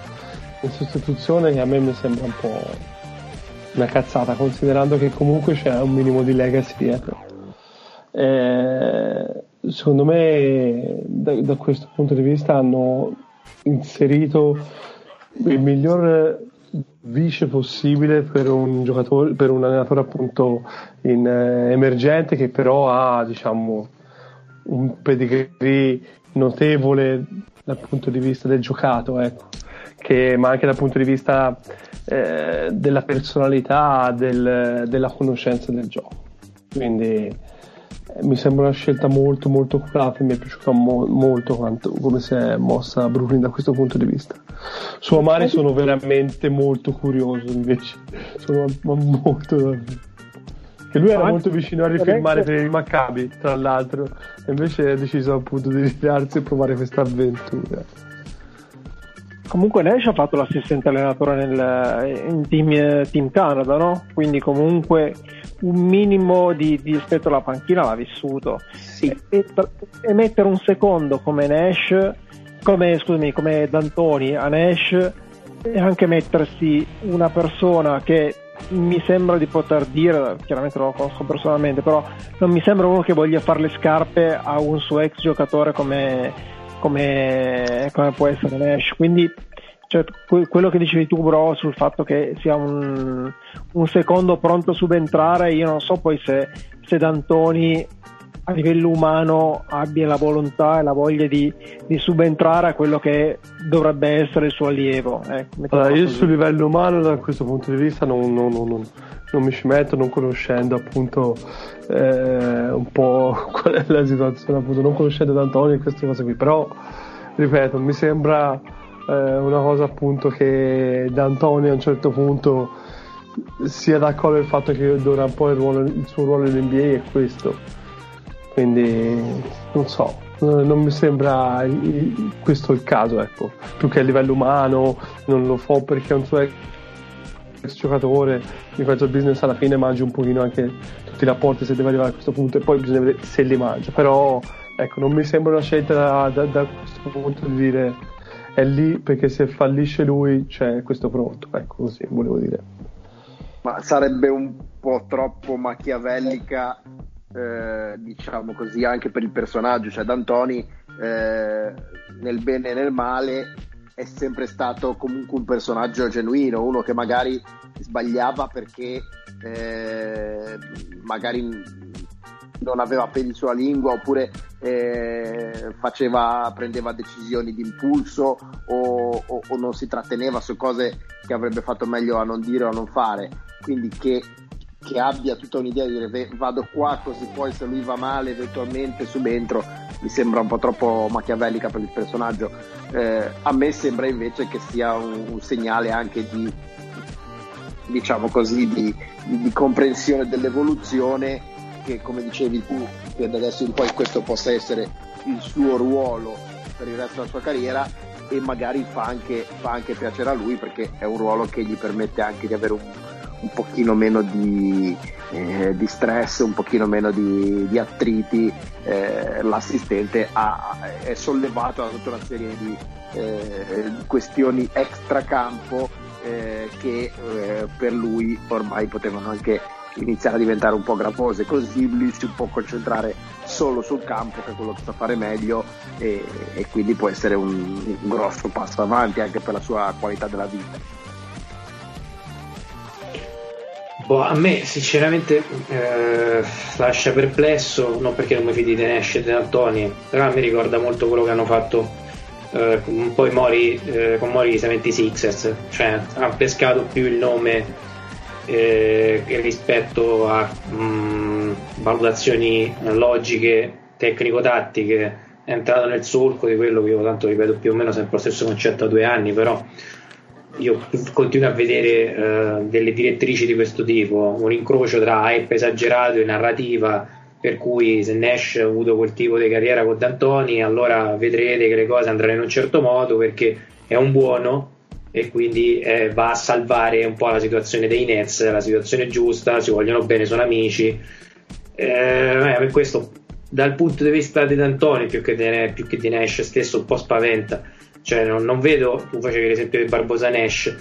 in sostituzione che a me mi sembra un po' una cazzata, considerando che comunque c'è un minimo di legacy dietro. Eh, secondo me, da, da, questo punto di vista, hanno inserito il miglior vice possibile per un giocatore, per un allenatore appunto in, eh, emergente che però ha diciamo un pedigree notevole dal punto di vista del giocato, ecco, che, ma anche dal punto di vista eh, della personalità, del, della conoscenza del gioco. Quindi eh, mi sembra una scelta molto molto curata e mi è piaciuta mo- molto quanto, come si è mossa Brooklyn da questo punto di vista. Su Amari sono veramente molto curioso invece, sono molto che lui era molto vicino a rifilmare per il Maccabi tra l'altro e invece ha deciso appunto di ritirarsi e provare questa avventura Comunque Nash ha fatto l'assistente allenatore nel, in team, team, Canada, no? Quindi comunque un minimo di, di rispetto alla panchina l'ha vissuto. Sì. E, e, mettere un secondo come Nash, come, scusami, come D'Antoni a Nash e anche mettersi una persona che mi sembra di poter dire, chiaramente non lo conosco personalmente, però non mi sembra uno che voglia fare le scarpe a un suo ex giocatore come, come, come può essere Nash. Quindi cioè, quello che dicevi tu, bro, sul fatto che sia un, un, secondo pronto a subentrare, io non so poi se, se D'Antoni a livello umano abbia la volontà e la voglia di, di subentrare a quello che dovrebbe essere il suo allievo. Eh, allora, io sul livello umano da questo punto di vista non, non, non, non mi ci metto, non conoscendo appunto eh, un po' qual è la situazione, appunto, non conoscendo D'Antonio e queste cose qui, però ripeto, mi sembra eh, una cosa appunto che D'Antonio a un certo punto sia d'accordo il fatto che dovrà un po' il, ruolo, il suo ruolo in NBA è questo quindi non so, non mi sembra questo il caso, ecco. Più che a livello umano, non lo fa perché è un suo ex giocatore, di questo business alla fine mangi un pochino anche tutti i rapporti se deve arrivare a questo punto e poi bisogna vedere se li mangia. Però ecco, non mi sembra una scelta da, da, da questo punto di dire è lì perché se fallisce lui c'è questo pronto, ecco così volevo dire. Ma sarebbe un po' troppo machiavellica eh, diciamo così, anche per il personaggio, cioè D'Antoni eh, nel bene e nel male è sempre stato comunque un personaggio genuino, uno che magari sbagliava perché eh, magari non aveva peli sulla lingua oppure eh, faceva, prendeva decisioni di impulso o, o, o, non si tratteneva su cose che avrebbe fatto meglio a non dire o a non fare. Quindi che che abbia tutta un'idea di dire vado qua così poi se lui va male eventualmente subentro mi sembra un po' troppo machiavellica per il personaggio. Eh, a me sembra invece che sia un, un segnale anche di diciamo così di, di, di, comprensione dell'evoluzione che come dicevi tu che da adesso in poi questo possa essere il suo ruolo per il resto della sua carriera e magari fa anche, fa anche piacere a lui perché è un ruolo che gli permette anche di avere un un pochino meno di, eh, di stress, un pochino meno di, di attriti, eh, l'assistente ha, è sollevato da tutta una serie di eh, questioni extracampo eh, che eh, per lui ormai potevano anche iniziare a diventare un po' gravose, così lui si può concentrare solo sul campo, che è quello che sa fare meglio, e, e quindi può essere un, un grosso passo avanti anche per la sua qualità della vita. Boh, a me sinceramente eh, lascia perplesso, non perché non mi fidi di Nash e di Antoni, però me ricorda molto quello che hanno fatto eh, un po' i Mori, eh, con Mori 76ers, cioè ha pescato più il nome eh, rispetto a mh, mm, valutazioni logiche, tecnico-tattiche, è entrato nel solco di quello che io tanto ripeto più o meno sempre lo stesso concetto a due anni, però io continuo a vedere uh, delle direttrici di questo tipo, un incrocio tra hype esagerato e narrativa, per cui se Nash ha avuto quel tipo di carriera con D'Antoni, allora vedrete che le cose andranno in un certo modo perché è un buono e quindi eh, va a salvare un po' la situazione dei Nets, la situazione giusta, si vogliono bene, sono amici. Eh, questo dal punto di vista di D'Antoni più che di, più che di Nash stesso un po' spaventa cioè non, non vedo, tu facevi l'esempio di Barbosa Nash,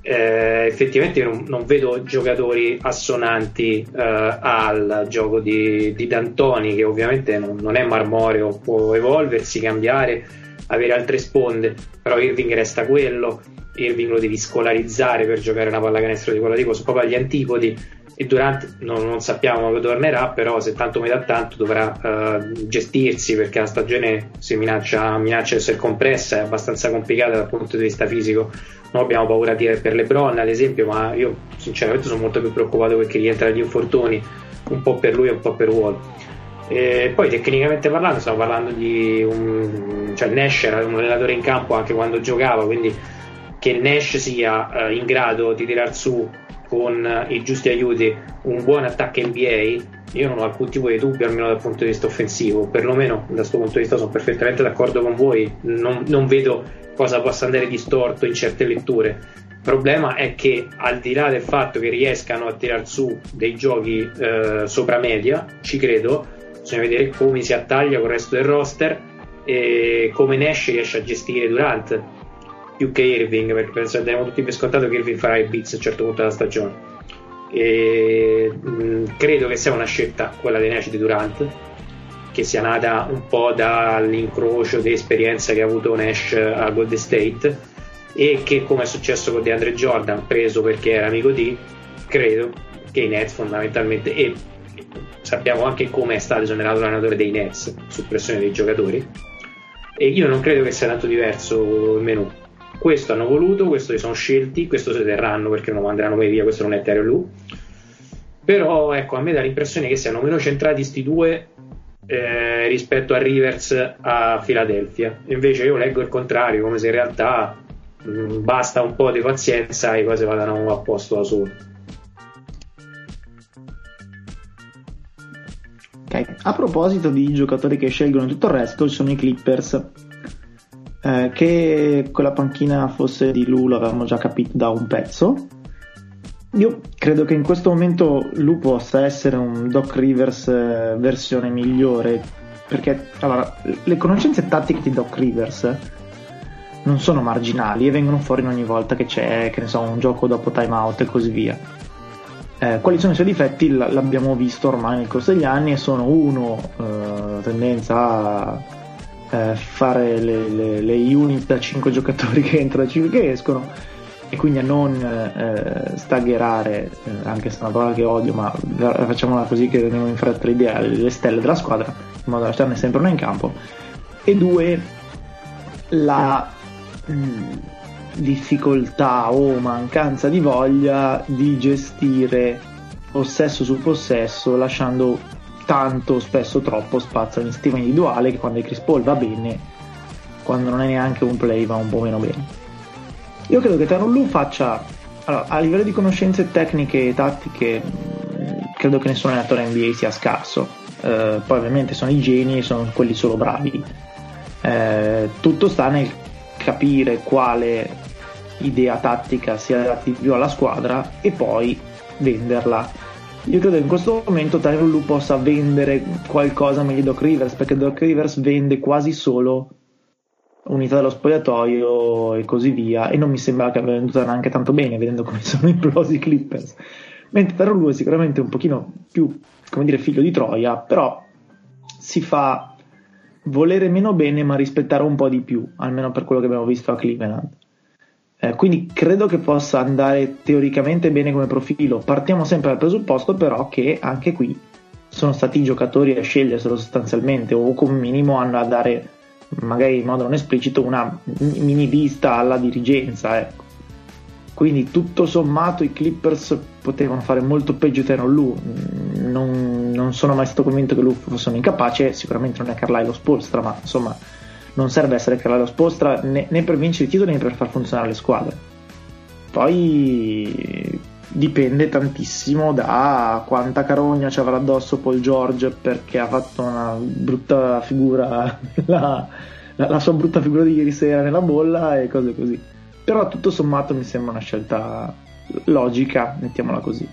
eh, effettivamente non, non, vedo giocatori assonanti eh, al gioco di, di, D'Antoni, che ovviamente non, non, è marmoreo, può evolversi, cambiare, avere altre sponde, però Irving resta quello, Irving lo devi scolarizzare per giocare una pallacanestro di quello tipo, sono proprio agli antipodi e Durant non, non, sappiamo quando tornerà, però se tanto mi dà tanto dovrà uh, gestirsi perché la stagione si minaccia, minaccia di essere compressa, è abbastanza complicata dal punto di vista fisico. Noi abbiamo paura di, per Lebron ad esempio, ma io sinceramente sono molto più preoccupato perché rientra gli infortuni, un po' per lui e un po' per Wall. E poi tecnicamente parlando stiamo parlando di un cioè Nash era un allenatore in campo anche quando giocava quindi che Nash sia uh, in grado di tirar su con i giusti aiuti un buon attacco NBA, io non ho alcun tipo di dubbio, almeno dal punto di vista offensivo, perlomeno da questo punto di vista sono perfettamente d'accordo con voi, non, non vedo cosa possa andare di storto in certe letture. Il problema è che al di là del fatto che riescano a tirar su dei giochi eh, sopra media, ci credo, bisogna vedere come si attaglia con il resto del roster e come Nash riesce a gestire Durant più che Irving, perché penso abbiamo tutti per scontato che Irving farà i beats a un certo punto della stagione. E, mh, credo che sia una scelta quella dei Nash di Durant che sia nata un po' dall'incrocio di esperienza che ha avuto Nash a Golden State e che come è successo con DeAndre Jordan preso perché era amico di credo che i Nets fondamentalmente e sappiamo anche come è stato esonerato l'allenatore dei Nets su pressione dei giocatori e io non credo che sia tanto diverso il menù questo hanno voluto, questo li sono scelti questo si terranno perché non manderanno mai via questo non è Terry Lu però ecco a me dà l'impressione che siano meno centrati sti due eh, rispetto a Rivers a Philadelphia. Invece io leggo il contrario come se in realtà mh, mm, basta un po' di pazienza e le cose vadano a posto da solo Ok, a proposito di giocatori che scelgono tutto il resto, ci sono i Clippers. Eh, che quella panchina fosse di Lu l'avevamo già capito da un pezzo. Io credo che in questo momento Lu possa essere un Doc Rivers eh, versione migliore. Perché allora, le conoscenze tattiche di Doc Rivers non sono marginali e vengono fuori ogni volta che c'è, che so, un gioco dopo timeout e così via eh, quali sono i suoi difetti l'abbiamo visto ormai nel corso degli anni e sono uno eh, tendenza a eh, fare le, le, le, unit da 5 giocatori che entrano e 5 che escono e quindi a non eh, staggerare eh, anche se è una parola che odio ma facciamola così che veniamo in fretta l'idea le stelle della squadra in modo da lasciarne sempre una in campo. E due la mh, mm, difficoltà o mancanza di voglia di gestire possesso su possesso lasciando tanto, spesso troppo spazio all'iniziativa individuale che quando è Chris Paul va bene quando non è neanche un play va un po' meno bene. Io credo che Taron Lu faccia allora, a livello di conoscenze tecniche e tattiche credo che nessun allenatore NBA sia scarso. Eh, poi ovviamente sono i geni e sono quelli solo bravi. Eh, tutto sta nel capire quale idea tattica si adatti più alla squadra e poi venderla. Io credo che in questo momento Tyron Lu possa vendere qualcosa meglio di Doc Rivers perché Doc Rivers vende quasi solo unità dello spogliatoio e così via e non mi sembra che abbia venduta neanche tanto bene vedendo come sono implosi i Clippers. Mentre Tyron Lu è sicuramente un pochino più come dire figlio di Troia però si fa volere meno bene ma rispettare un po' di più almeno per quello che abbiamo visto a Cleveland eh, quindi credo che possa andare teoricamente bene come profilo. Partiamo sempre dal presupposto però che anche qui sono stati i giocatori a sceglierselo sostanzialmente o come minimo hanno a dare magari in modo non esplicito una mini vista alla dirigenza. Ecco. Quindi tutto sommato i Clippers potevano fare molto peggio di non Lu. Non, sono mai stato convinto che Lu fosse un incapace, sicuramente non è Carlisle Spolstra, ma insomma non serve essere Carlallo Spostra né, né per vincere i titoli né per far funzionare le squadre. Poi dipende tantissimo da quanta carogna ci avrà addosso Paul George perché ha fatto una brutta figura, la, la, la sua brutta figura di ieri sera nella bolla e cose così. Però tutto sommato mi sembra una scelta logica, mettiamola così.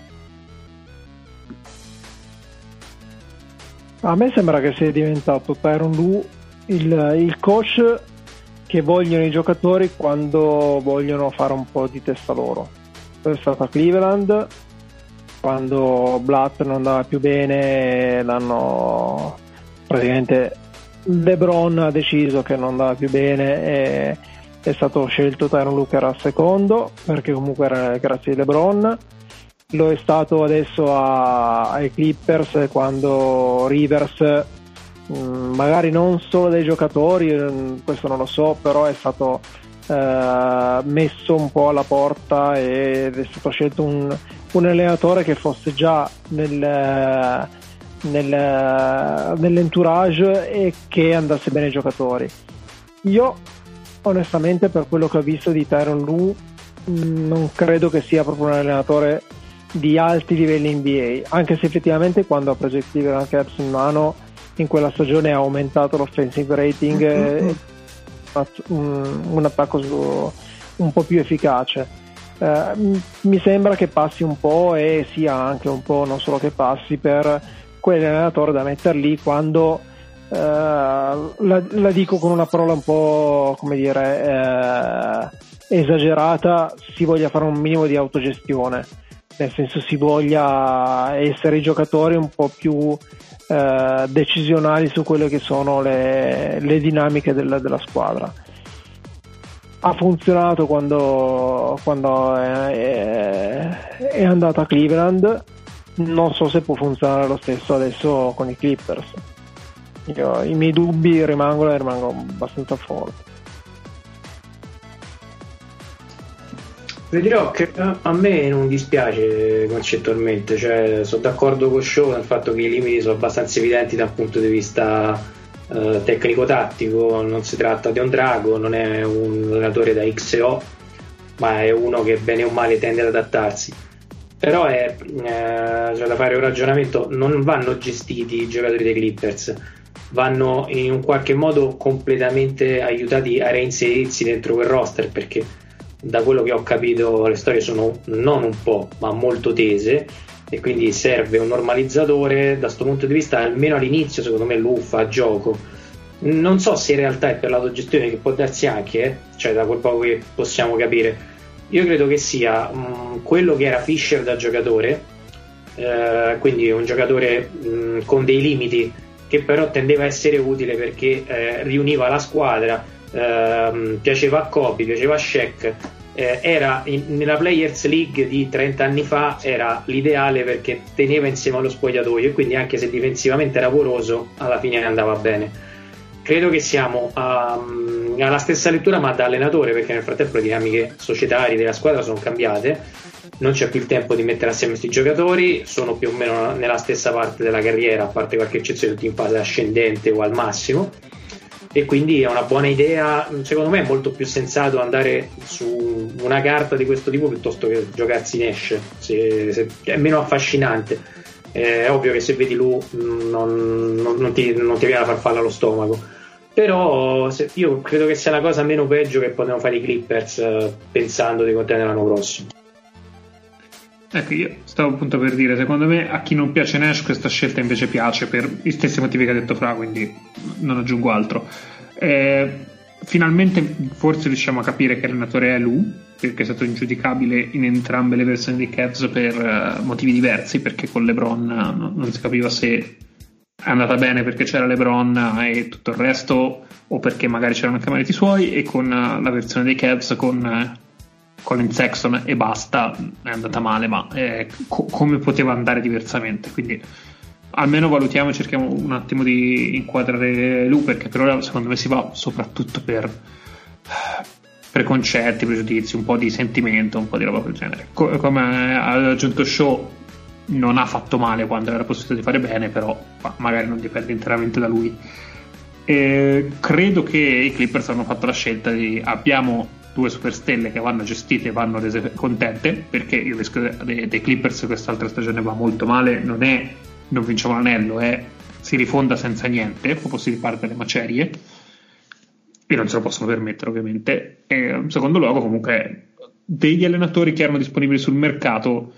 A me sembra che sia diventato Tyron Lu il, il coach che vogliono i giocatori quando vogliono fare un po' di testa loro. È stato a Cleveland, quando Blatt non andava più bene, l'hanno praticamente LeBron ha deciso che non andava più bene e è stato scelto Tyron Luke era secondo perché comunque era grazie a LeBron lo è stato adesso a, ai Clippers quando Rivers magari non solo dai giocatori, mm, questo non lo so, però è stato eh, messo un po' alla porta ed è stato scelto un, un allenatore che fosse già nel, nel, nell'entourage e che andasse bene ai giocatori. Io onestamente per quello che ho visto di Tyron Lu mm, non credo che sia proprio un allenatore di alti livelli NBA, anche se effettivamente quando ha preso il Cleveland Caps in mano in quella stagione ha aumentato l'offensive rating mm-hmm. e un, un attacco su, un po' più efficace. Eh, mi sembra che passi un po' e sia anche un po' non solo che passi per quell'allenatore da mettere lì quando eh, la, la, dico con una parola un po' come dire eh, esagerata si voglia fare un minimo di autogestione nel senso si voglia essere i giocatori un po' più eh, decisionali su quelle che sono le, le dinamiche della, della, squadra. Ha funzionato quando, quando è, è andato a Cleveland, non so se può funzionare lo stesso adesso con i Clippers. Io, I miei dubbi rimangono e rimangono abbastanza forti. Vi dirò che a me non dispiace concettualmente, cioè sono d'accordo con Show nel fatto che i limiti sono abbastanza evidenti dal punto di vista eh, tecnico-tattico, non si tratta di un drago, non è un allenatore da X e O, ma è uno che bene o male tende ad adattarsi. Però è eh, cioè da fare un ragionamento, non vanno gestiti i giocatori dei Clippers, vanno in un qualche modo completamente aiutati a reinserirsi dentro quel roster perché da quello che ho capito le storie sono non un po' ma molto tese e quindi serve un normalizzatore da questo punto di vista almeno all'inizio secondo me lui fa gioco non so se in realtà è per l'autogestione che può darsi anche eh? cioè da quel poco che possiamo capire io credo che sia mh, mm, quello che era Fischer da giocatore eh, quindi un giocatore mh, mm, con dei limiti che però tendeva a essere utile perché eh, riuniva la squadra ehm, piaceva a Kobe, piaceva a Shaq, eh, era in, nella Players League di 30 anni fa era l'ideale perché teneva insieme allo spogliatoio e quindi anche se difensivamente era poroso alla fine andava bene. Credo che siamo um, alla stessa lettura ma da allenatore perché nel frattempo le dinamiche societarie della squadra sono cambiate. Non c'è più il tempo di mettere assieme questi giocatori sono più o meno nella stessa parte della carriera a parte qualche eccezione tutti in fase ascendente o al massimo e quindi è una buona idea. Secondo me è molto più sensato andare su una carta di questo tipo piuttosto che giocarsi in Ash, se, se, è meno affascinante. È ovvio che se vedi lui non, non, non, ti, non ti viene la farfalla allo stomaco. Però se, io credo che sia la cosa meno peggio che potevano fare i Clippers eh, pensando di contenere l'anno prossimo. Ecco, io stavo appunto per dire, secondo me a chi non piace Nash questa scelta invece piace per gli stessi motivi che ha detto Fra, quindi non aggiungo altro. Eh, finalmente forse riusciamo a capire che allenatore è lui, perché è stato ingiudicabile in entrambe le versioni di Cavs per uh, motivi diversi, perché con LeBron no, non si capiva se è andata bene perché c'era LeBron e tutto il resto, o perché magari c'erano anche meriti suoi, e con uh, la versione dei Cavs con... Uh, Colin Sexton e basta, è andata male, ma eh, co- come poteva andare diversamente? Quindi almeno valutiamo e cerchiamo un attimo di inquadrare lui perché per ora secondo me si va soprattutto per preconcetti, pregiudizi, un po' di sentimento, un po' di roba del genere. Co- come ha aggiunto Show, non ha fatto male quando era possibile di fare bene, però magari non dipende interamente da lui. E credo che i Clippers hanno fatto la scelta di abbiamo due superstelle che vanno gestite e vanno rese contente perché il rischio dei, dei Clippers quest'altra stagione va molto male non è non vinciamo l'anello è si rifonda senza niente proprio si riparte dalle macerie e non se lo possono permettere ovviamente. E in secondo luogo comunque degli allenatori che erano disponibili sul mercato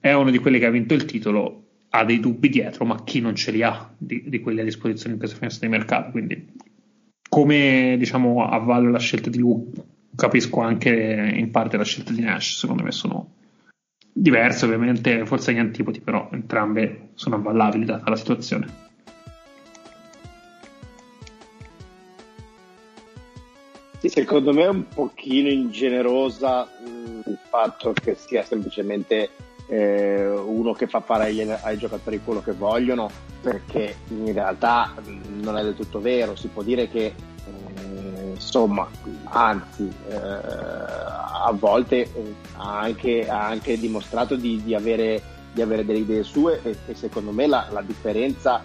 è uno di quelli che ha vinto il titolo ha dei dubbi dietro ma chi non ce li ha di, di quelli a disposizione in questa finestra di mercato? Quindi come diciamo avvallo la scelta di Luke capisco anche in parte la scelta di Nash, secondo me sono diverse ovviamente, forse gli antipodi, però entrambe sono avvallabili data la situazione. Secondo me è un pochino ingenerosa mh, il fatto che sia semplicemente eh, uno che fa fare ai, ai, giocatori quello che vogliono, perché in realtà mh, non è del tutto vero. Si può dire che insomma, anzi, eh, a volte eh, ha, anche, ha, anche, dimostrato di, di, avere, di, avere, delle idee sue e, e secondo me la, la differenza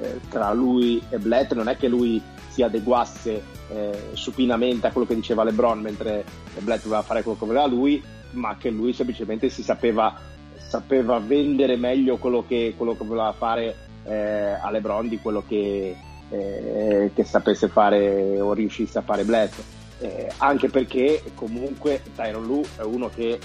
eh, tra lui e Blatt non è che lui si adeguasse eh, supinamente a quello che diceva LeBron mentre Blatt doveva fare quello che voleva lui, ma che lui semplicemente si sapeva, sapeva vendere meglio quello che, quello che voleva fare eh, a LeBron di quello che eh, che sapesse fare o riuscisse a fare Black. Eh, anche perché comunque Tyron Lu è uno che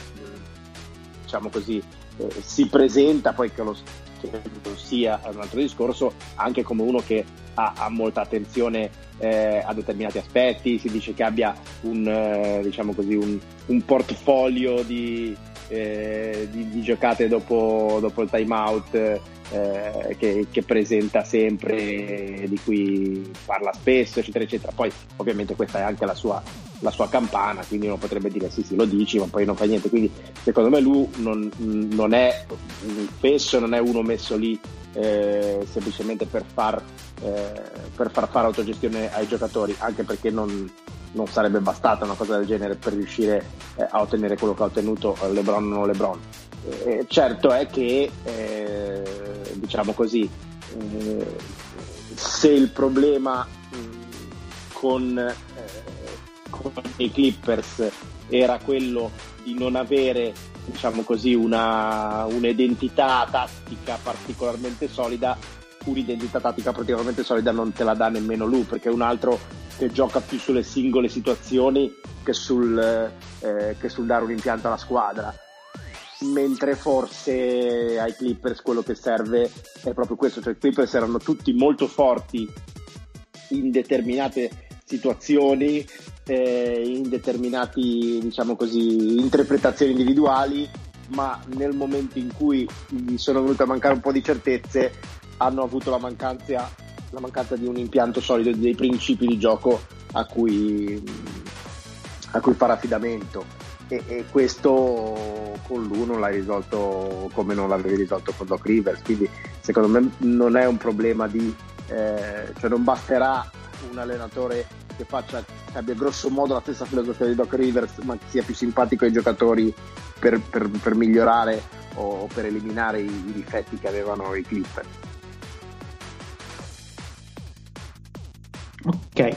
diciamo così eh, si presenta poi che lo, che sia un altro discorso anche come uno che ha, ha molta attenzione eh, a determinati aspetti si dice che abbia un, eh, diciamo così, un, un portfolio di, eh, di, di, giocate dopo, dopo il timeout eh, che, che, presenta sempre, di cui parla spesso, eccetera, eccetera. Poi ovviamente questa è anche la sua, la sua campana, quindi uno potrebbe dire sì, sì, lo dici, ma poi non fa niente. Quindi secondo me lui non, non è spesso, non è uno messo lì eh, semplicemente per far, eh, per far fare autogestione ai giocatori, anche perché non, non sarebbe bastata una cosa del genere per riuscire eh, a ottenere quello che ha ottenuto LeBron o non LeBron. Eh, certo è che, eh, diciamo così, eh, se il problema mh, con, eh, con, i Clippers era quello di non avere diciamo così, una, un'identità tattica particolarmente solida, un'identità tattica particolarmente solida non te la dà nemmeno lui, perché è un altro che gioca più sulle singole situazioni che sul, eh, che sul dare un impianto alla squadra. Mentre forse ai Clippers quello che serve è proprio questo, cioè i Clippers erano tutti molto forti in determinate situazioni, eh, in determinati, diciamo così, interpretazioni individuali, ma nel momento in cui gli sono venute a mancare un po' di certezze, hanno avuto la mancanza la mancanza di un impianto solido, dei principi di gioco a cui, a cui fare affidamento. E, e, questo con lui non l'hai risolto come non l'avevi risolto con Doc Rivers. Quindi, secondo me, non è un problema di. Eh, cioè, non basterà un allenatore che, faccia, che abbia grosso modo la stessa filosofia di Doc Rivers, ma che sia più simpatico ai giocatori per, per, per migliorare o per eliminare i, i difetti che avevano i Clippers. Ok,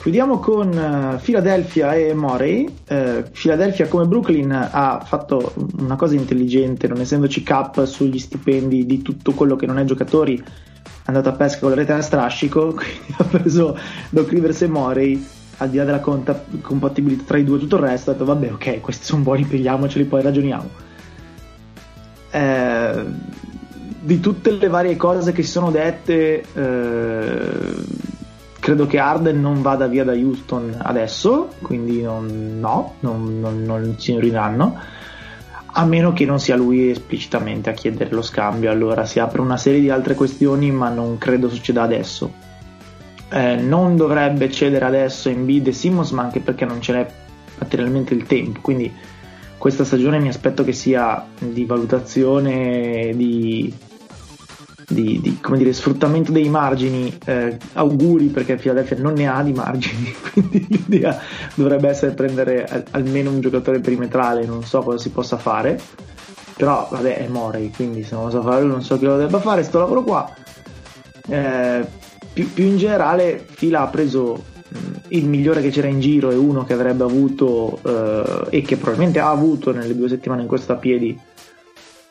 chiudiamo con uh, Philadelphia e Morey. Uh, Philadelphia come Brooklyn ha fatto una cosa intelligente, non essendoci cap sugli stipendi di tutto quello che non è giocatori, è andato a pesca con la rete a strascico, quindi ha preso Doc Rivers e Morey al di là della conta- compatibilità tra i due e tutto il resto, ha detto vabbè ok, questi sono buoni, pigliamoceli, poi ragioniamo. Eh, di tutte le varie cose che si sono dette, eh, credo che Arden non vada via da Houston adesso, quindi non, no, non, non, non ci ignoriranno, a meno che non sia lui esplicitamente a chiedere lo scambio, allora si apre una serie di altre questioni, ma non credo succeda adesso. Eh, non dovrebbe cedere adesso in bid e Simmons, ma anche perché non ce n'è materialmente il tempo, quindi questa stagione mi aspetto che sia di valutazione di di, di dire, sfruttamento dei margini, eh, auguri perché Philadelphia non ne ha di margini, quindi l'idea dovrebbe essere prendere al, almeno un giocatore perimetrale, non so cosa si possa fare, però vabbè è Morey, quindi se non lo sa fare non so chi lo debba fare, sto lavoro qua. Eh, più, più, in generale Fila ha preso mh, il migliore che c'era in giro e uno che avrebbe avuto eh, e che probabilmente ha avuto nelle due settimane in questo a piedi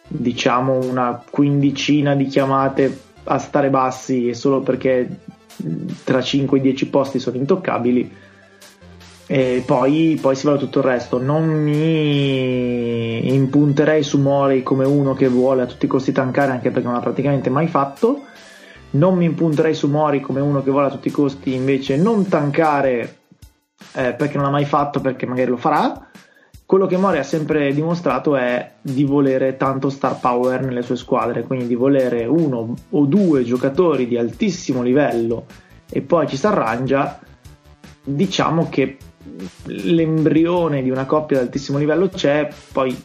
diciamo una quindicina di chiamate a stare bassi solo perché tra 5 e 10 posti sono intoccabili e poi, poi, si va tutto il resto. Non mi impunterei su Morey come uno che vuole a tutti i costi tankare anche perché non l'ha praticamente mai fatto. Non mi impunterei su Mori come uno che vuole a tutti i costi invece non tankare eh, perché non l'ha mai fatto perché magari lo farà quello che Mori ha sempre dimostrato è di volere tanto star power nelle sue squadre, quindi di volere uno o due giocatori di altissimo livello e poi ci si arrangia. Diciamo che l'embrione di una coppia di altissimo livello c'è, poi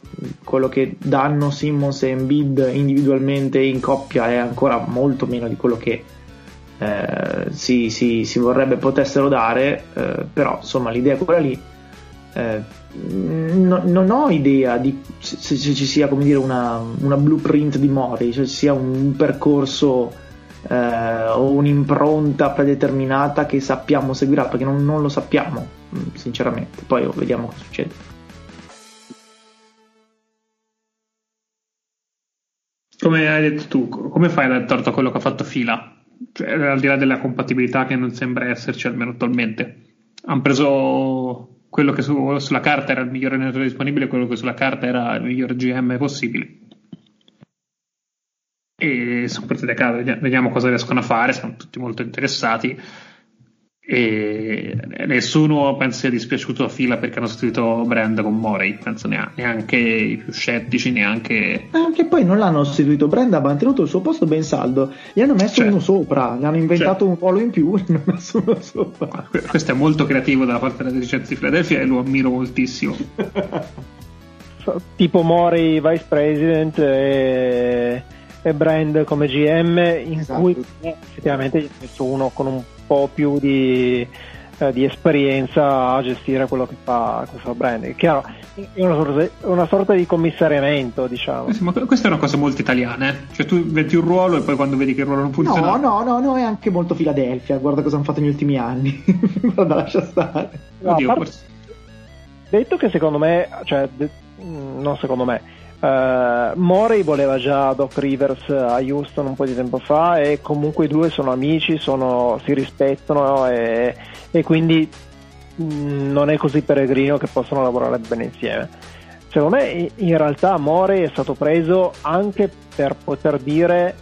quello che danno Simmons e Embiid individualmente in coppia è ancora molto meno di quello che eh, si, si, si, vorrebbe potessero dare, eh, però insomma l'idea è quella lì. Eh, no, non ho idea di se, se, ci sia dire una, una blueprint di Mori, se ci sia un percorso eh, o un'impronta predeterminata che sappiamo seguirà, perché non, non lo sappiamo, mm, sinceramente. Poi vediamo cosa succede. Come hai detto tu, come fai a dare a quello che ha fatto Fila? Cioè, al di là della compatibilità che non sembra esserci almeno attualmente. Hanno preso quello che su, sulla carta era il migliore allenatore disponibile, quello che sulla carta era il miglior GM possibile. E sono partite a caso, vediamo cosa riescono a fare, sono tutti molto interessati. E nessuno penso sia dispiaciuto a fila perché hanno sostituito Brand con Morey penso neanche i più scettici neanche anche poi non l'hanno sostituito Brand ha mantenuto il suo posto ben saldo gli hanno messo certo. uno sopra gli hanno inventato certo. un ruolo in più e hanno messo uno sopra questo è molto creativo da parte della dirigenza di Philadelphia e lo ammiro moltissimo tipo Morey vice president e, e Brand come GM in esatto. cui effettivamente gli ha messo uno con un po' più di, eh, di esperienza a gestire quello che fa questo brand. È chiaro, è una sorta, una sorta di commissariamento, diciamo. Sì, ma questa è una cosa molto italiana, eh? cioè tu inventi un ruolo e poi quando vedi che il ruolo non funziona. No, no, no, no, è anche molto Filadelfia, guarda cosa hanno fatto negli ultimi anni. guarda, lascia stare. No, Oddio, part... Detto che secondo me, cioè, de... Mm, non secondo me, Uh, Morey voleva già Doc Rivers a Houston un po' di tempo fa e comunque i due sono amici, sono, si rispettano e, e quindi mh, mm, non è così peregrino che possono lavorare bene insieme. Secondo me in realtà Morey è stato preso anche per poter dire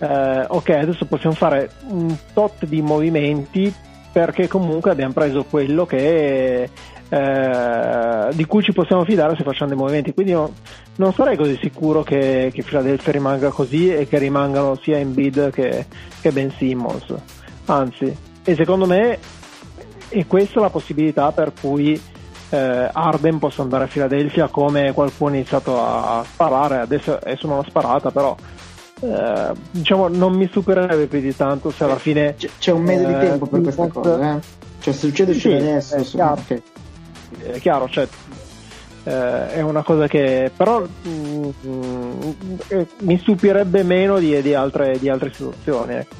uh, ok adesso possiamo fare un tot di movimenti perché comunque abbiamo preso quello che eh, di cui ci possiamo fidare se facciamo dei movimenti. Quindi io non sarei così sicuro che, che Philadelphia rimanga così e che rimangano sia Embiid che, che Ben Simmons. Anzi, e secondo me è questa la possibilità per cui eh, Arden possa andare a Philadelphia come qualcuno ha iniziato a sparare, adesso è solo una sparata però eh, diciamo non mi supererebbe più di tanto se alla fine c'è, c'è un mese di eh, tempo per questa cosa eh? cioè se succede sì, adesso è chiaro. Okay è chiaro, cioè, eh, è una cosa che però mm, eh, mi stupirebbe meno di, di, altre, di altre, situazioni. Ecco.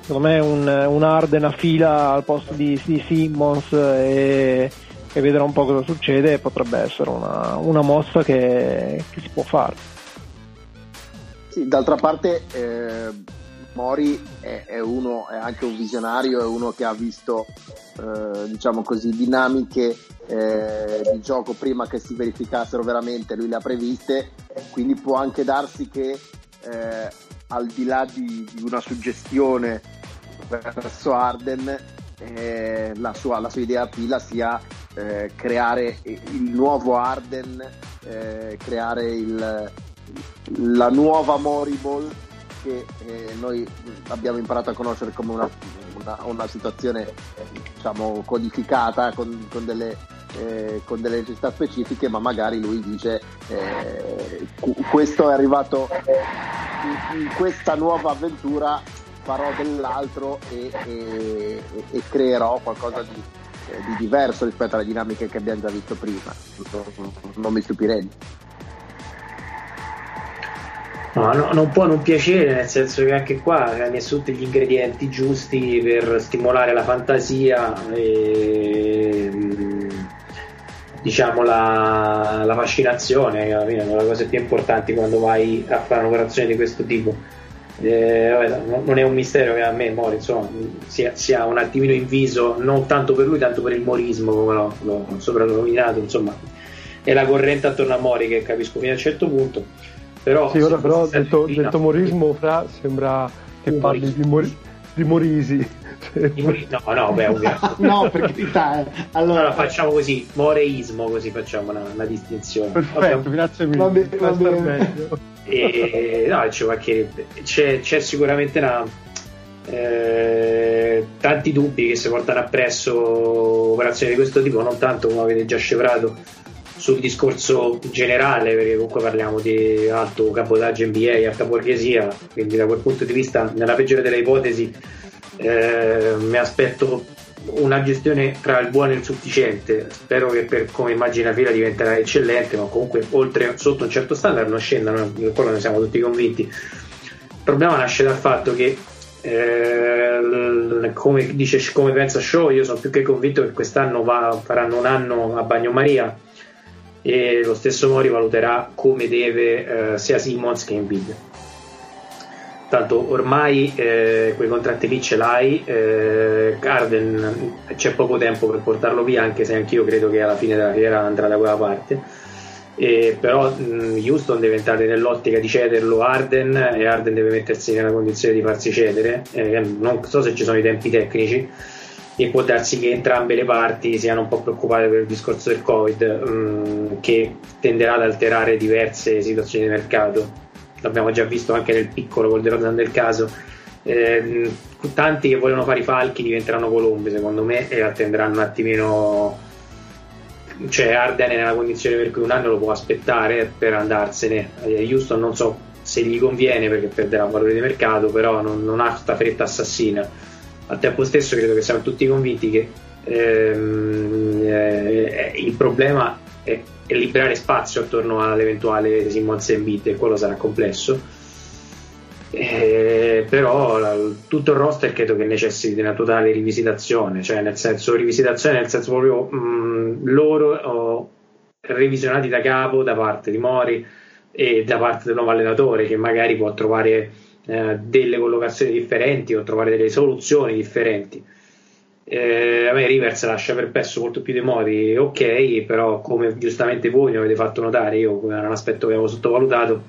Secondo me un, un Arden a fila al posto di, di Simmons e, e vedere un po' cosa succede potrebbe essere una, una mossa che, che, si può fare. Sì, d'altra parte eh, Mori è, è, uno, è anche un visionario, è uno che ha visto eh, diciamo così, dinamiche eh, di gioco prima che si verificassero veramente, lui le ha previste, quindi può anche darsi che eh, al di là di, di, una suggestione verso Arden, eh, la sua, la, sua, idea a pila sia eh, creare il nuovo Arden, eh, creare il, la nuova Moriball che eh, noi abbiamo imparato a conoscere come una, una, una situazione diciamo codificata con, con delle eh, con delle necessità specifiche, ma magari lui dice eh, questo è arrivato in, in, questa nuova avventura, farò dell'altro e, e, e creerò qualcosa di, di, diverso rispetto alle dinamiche che abbiamo già visto prima. Non mi stupirei. No, no, non può non piacere, nel senso che anche qua ha messo tutti gli ingredienti giusti per stimolare la fantasia e diciamo la, la fascinazione, che alla fine sono le cose più importanti quando vai a fare un'operazione di questo tipo. Eh, vabbè, non è un mistero che a me Mori insomma, sia, sia, un attimino inviso non tanto per lui tanto per il morismo come l'ho, l'ho soprannominato insomma è la corrente attorno a Mori che capisco fino a un certo punto però, sì, ora però detto, detto morismo fra sembra che parli di, mori, di morisi No, no, beh, no, per carità. Eh. Allora... allora... facciamo così, moreismo, così facciamo una, una distinzione. Perfetto, Abbiamo... grazie mille. Va bene, va bene. E, no, c'è, c'è, c'è sicuramente una, eh, tanti dubbi che si portano appresso operazioni di questo tipo, non tanto come avete già scevrato sul discorso generale, perché comunque parliamo di alto cabotaggio NBA, alta borghesia, quindi da quel punto di vista, nella peggiore delle ipotesi, eh, mi aspetto una gestione tra il buono e il sufficiente. Spero che per come immagina Fila diventerà eccellente, ma comunque oltre sotto un certo standard non scendano, di quello ne siamo tutti convinti. Il problema nasce dal fatto che eh, come, dice, come pensa Show, io sono più che convinto che quest'anno va, faranno un anno a bagnomaria e lo stesso Mori valuterà come deve eh, sia Simmons che Embiid. Tanto ormai eh, quei contratti lì ce l'hai eh, Garden c'è poco tempo per portarlo via anche se anch'io credo che alla fine della fiera andrà da quella parte. Eh, però mh, Houston deve entrare nell'ottica di cederlo Arden e Arden deve mettersi nella condizione di farsi cedere. Eh, non so se ci sono i tempi tecnici e può darsi che entrambe le parti siano un po' preoccupate per il discorso del Covid, mh, mm, che tenderà ad alterare diverse situazioni di mercato. L'abbiamo già visto anche nel piccolo col Derosan del caso. Eh, tanti che vogliono fare i falchi diventeranno colombe, secondo me, e attenderanno un attimino. Cioè, Arden è nella condizione per cui un anno lo può aspettare per andarsene. Eh, Houston non so se gli conviene perché perderà valore di mercato, però non, non ha questa fretta assassina al tempo stesso credo che siamo tutti convinti che ehm, eh, il problema è, è, liberare spazio attorno all'eventuale Simmons e Embiid e quello sarà complesso. Eh, però la, tutto il roster credo che necessiti di una totale rivisitazione cioè nel senso rivisitazione nel senso proprio mh, loro oh, revisionati da capo da parte di Mori e da parte del nuovo allenatore che magari può trovare eh, delle collocazioni differenti o trovare delle soluzioni differenti. Eh, a me Rivers lascia perplesso molto più dei modi, ok, però come giustamente voi mi avete fatto notare, io era un aspetto che avevo sottovalutato,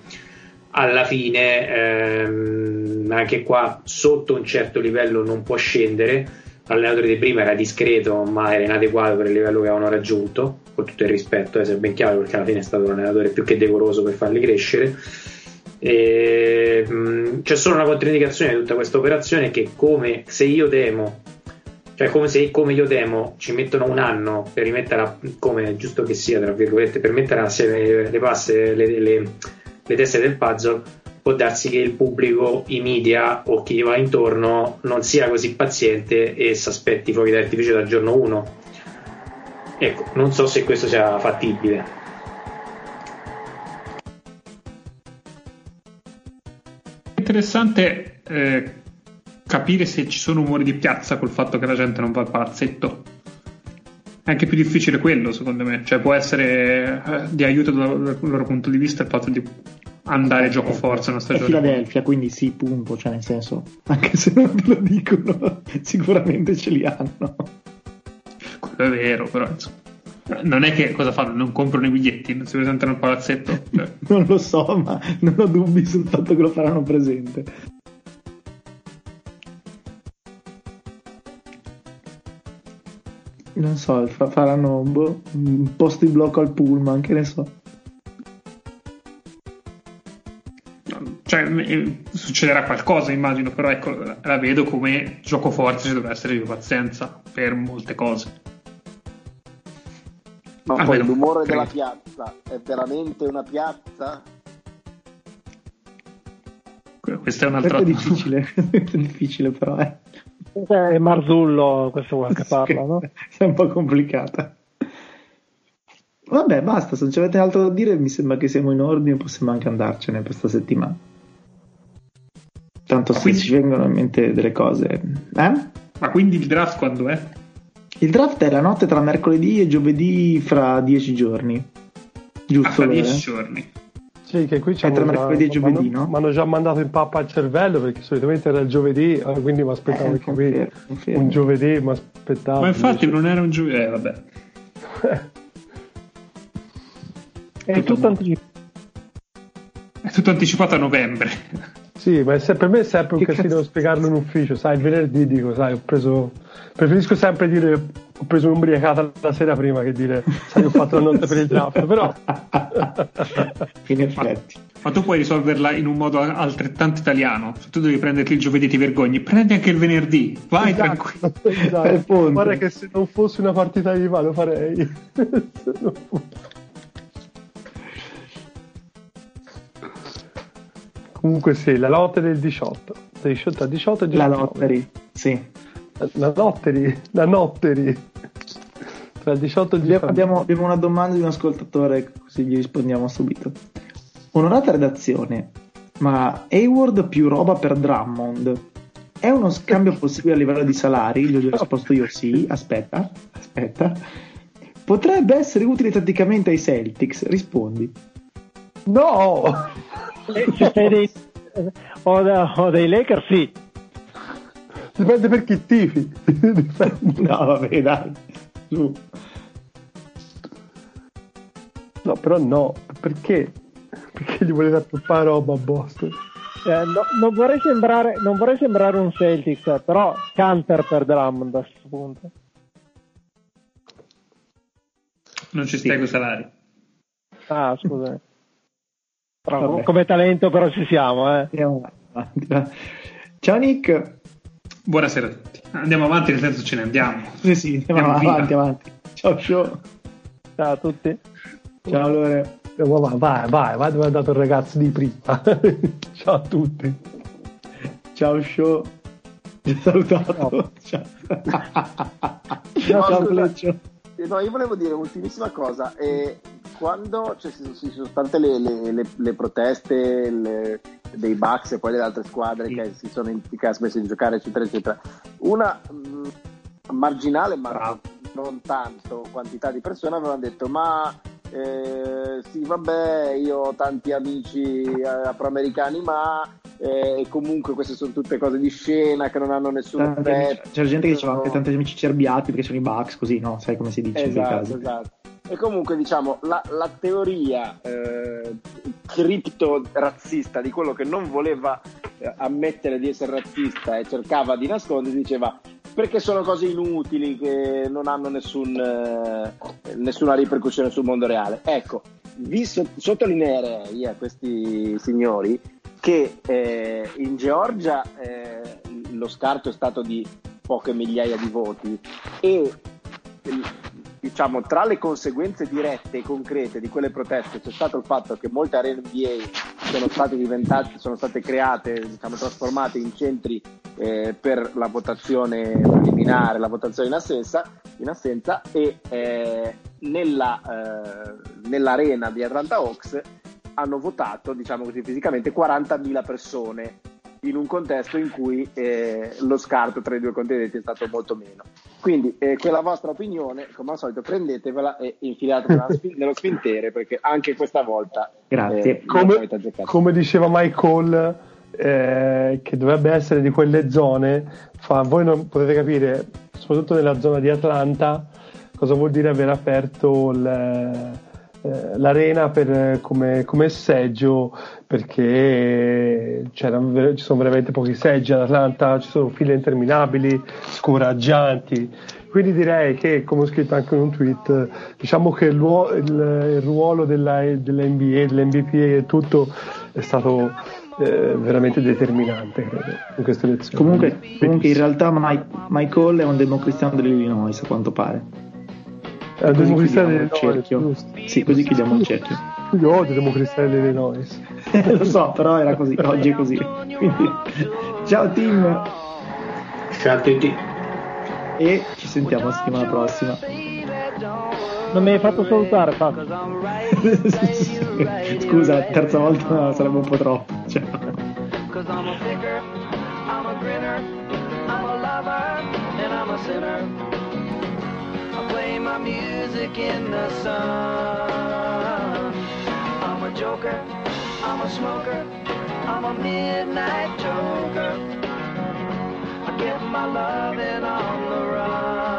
alla fine ehm, anche qua sotto un certo livello non può scendere, l'allenatore di prima era discreto ma era inadeguato per il livello che avevano raggiunto, con tutto il rispetto, eh, se ben chiaro, perché alla fine è stato un allenatore più che decoroso per farli crescere e, mh, c'è solo una controindicazione di tutta questa operazione che come se io temo cioè come se come io temo ci mettono un anno per rimettere come giusto che sia tra virgolette per mettere assieme le passe le, le, le teste del puzzle può darsi che il pubblico, i media o chi va intorno non sia così paziente e si aspetti fuochi d'artificio dal giorno 1 ecco non so se questo sia fattibile interessante eh, capire se ci sono umori di piazza col fatto che la gente non va al palazzetto. È anche più difficile quello, secondo me. Cioè, può essere eh, di aiuto dal, loro punto di vista il fatto di andare gioco forza una stagione. È Filadelfia, quindi sì, punto. Cioè, nel senso, anche se non te lo dicono, sicuramente ce li hanno. Quello è vero, però insomma. Non è che cosa fanno? Non comprano i biglietti, non si presentano al palazzetto? Cioè. non lo so, ma non ho dubbi sul fatto che lo faranno presente. Non so, faranno boh, un post di blocco al pullman, che ne so. Cioè, eh, succederà qualcosa, immagino, però ecco, la vedo come gioco forte ci deve essere più pazienza per molte cose. Ma ah, poi l'umore credo. della piazza è veramente una piazza? Questa è un'altra cosa. È difficile, è difficile però, eh. È Marzullo questo qua che parla, no? È un po' complicata. Vabbè, basta, se non avete altro da dire, mi sembra che siamo in ordine, possiamo anche andarcene questa settimana. Tanto se quindi... ci vengono in mente delle cose. Eh? Ma quindi il draft quando è? Il draft è la notte tra mercoledì e giovedì fra dieci giorni. Giusto? Ah, fra dieci giorni. Sì, che qui c'è tra mercoledì e giovedì, no? Mi hanno già mandato in pappa al cervello perché solitamente era il giovedì, eh, quindi mi aspettavo eh, qui un giovedì, mi aspettavo. Ma infatti invece... non era un giovedì, eh vabbè. è tutto anticipato. È tutto anticipato a novembre. Sì, ma se, per me è sempre un che casino cazzo? spiegarlo in ufficio, sai, il venerdì dico, sai, ho preso preferisco sempre dire ho preso un'umbriacata la sera prima che dire sai ho fatto la notte per il draft però in effetti. Ma tu puoi risolverla in un modo altrettanto italiano. Se tu devi prenderti il giovedì ti vergogni. Prendi anche il venerdì. Vai esatto, tranquillo. esatto. guarda che se non fosse una partita di va lo farei comunque sì la lotta del 18 18 a 18 e 19 la lottery sì la notteri, la notteri. Tra il 18 e il 19. Abbiamo, abbiamo una domanda di un ascoltatore, così gli rispondiamo subito. Onorata redazione, ma Hayward più roba per Drummond è uno scambio possibile a livello di salari? Gli ho già risposto io sì. Aspetta, aspetta. Potrebbe essere utile tatticamente ai Celtics? Rispondi. No! Se sei dei, o, da, o dei Lakers sì. Dipende per chi tifi. no, vabbè, dai. Su. No, però no. Perché? Perché gli volete troppa roba a Boston? Eh, no, non, vorrei sembrare, non vorrei sembrare un Celtics, però Canter per Drummond a questo punto. Non ci stai sì. con salari. Ah, scusa. come talento però ci siamo, eh. Ciao Nick. Buonasera a tutti. Andiamo avanti, nel senso ce ne andiamo. Sì, sì, andiamo, andiamo avanti, avanti. Ciao show. Ciao a tutti. Ciao Lore. Vai, vai, vai, vai dove è andato il ragazzo di prima. Ciao a tutti. Ciao show. Ti ho salutato. No. Ciao. no, ciao, no, io volevo dire un'ultimissima cosa. Eh, quando cioè, ci, ci sono state le, le, le, le proteste dei Bucks e poi delle altre squadre sì. che si sono in, che ha smesso di giocare, eccetera, eccetera, una mh, mm, marginale, ma Bravo. non tanto quantità di persone avevano detto ma eh, sì vabbè io ho tanti amici eh, afroamericani ma eh, e comunque queste sono tutte cose di scena che non hanno nessun effetto. c'era gente che diceva anche tanti amici cerbiati perché sono i Bucks così no? Sai come si dice esatto, esatto. E comunque diciamo la, la teoria eh, cripto razzista di quello che non voleva eh, ammettere di essere razzista e cercava di nascondere diceva perché sono cose inutili che non hanno nessun, eh, nessuna ripercussione sul mondo reale. Ecco, vi so- sottolineerei a questi signori che eh, in Georgia eh, lo scarto è stato di poche migliaia di voti e diciamo, tra le conseguenze dirette e concrete di quelle proteste c'è stato il fatto che molte arene NBA sono state diventate, sono state create, diciamo, trasformate in centri eh, per la votazione preliminare, la votazione in assenza, in assenza e eh, nella, eh, nell'arena di Atlanta Hawks hanno votato, diciamo così, fisicamente 40.000 persone in un contesto in cui eh, lo scarto tra i due contendenti è stato molto meno. Quindi eh, quella vostra opinione, come al solito, prendetevela e infilatela nello spintere perché anche questa volta Grazie. Eh, come, come, diceva Michael, eh, che dovrebbe essere di quelle zone, fa, voi non potete capire, soprattutto nella zona di Atlanta, cosa vuol dire aver aperto il eh, l'arena per, come, come, seggio perché ci sono veramente pochi seggi ad Atlanta, ci sono file interminabili, scoraggianti. Quindi direi che, come ho scritto anche in un tweet, diciamo che il, ruolo, il, ruolo della, dell'NBA, dell'MVPA e tutto è stato eh, veramente determinante credo, in queste elezioni. Comunque, comunque in realtà Mike, Michael è un democristiano dell'Illinois, a quanto pare. È la democristiana dell'Illinois. Sì, così chiudiamo il cerchio. Io odio democristiana dell'Illinois. Lo so, però era così, oggi è così. Quindi, ciao team. Ciao a tutti. E ci sentiamo la settimana prossima. Non mi hai fatto salutare, Fabio. Scusa, la terza volta sarebbe un po' troppo. Ciao. play my music in the sun. I'm a joker, I'm a smoker, I'm a midnight joker. I get my loving on the run.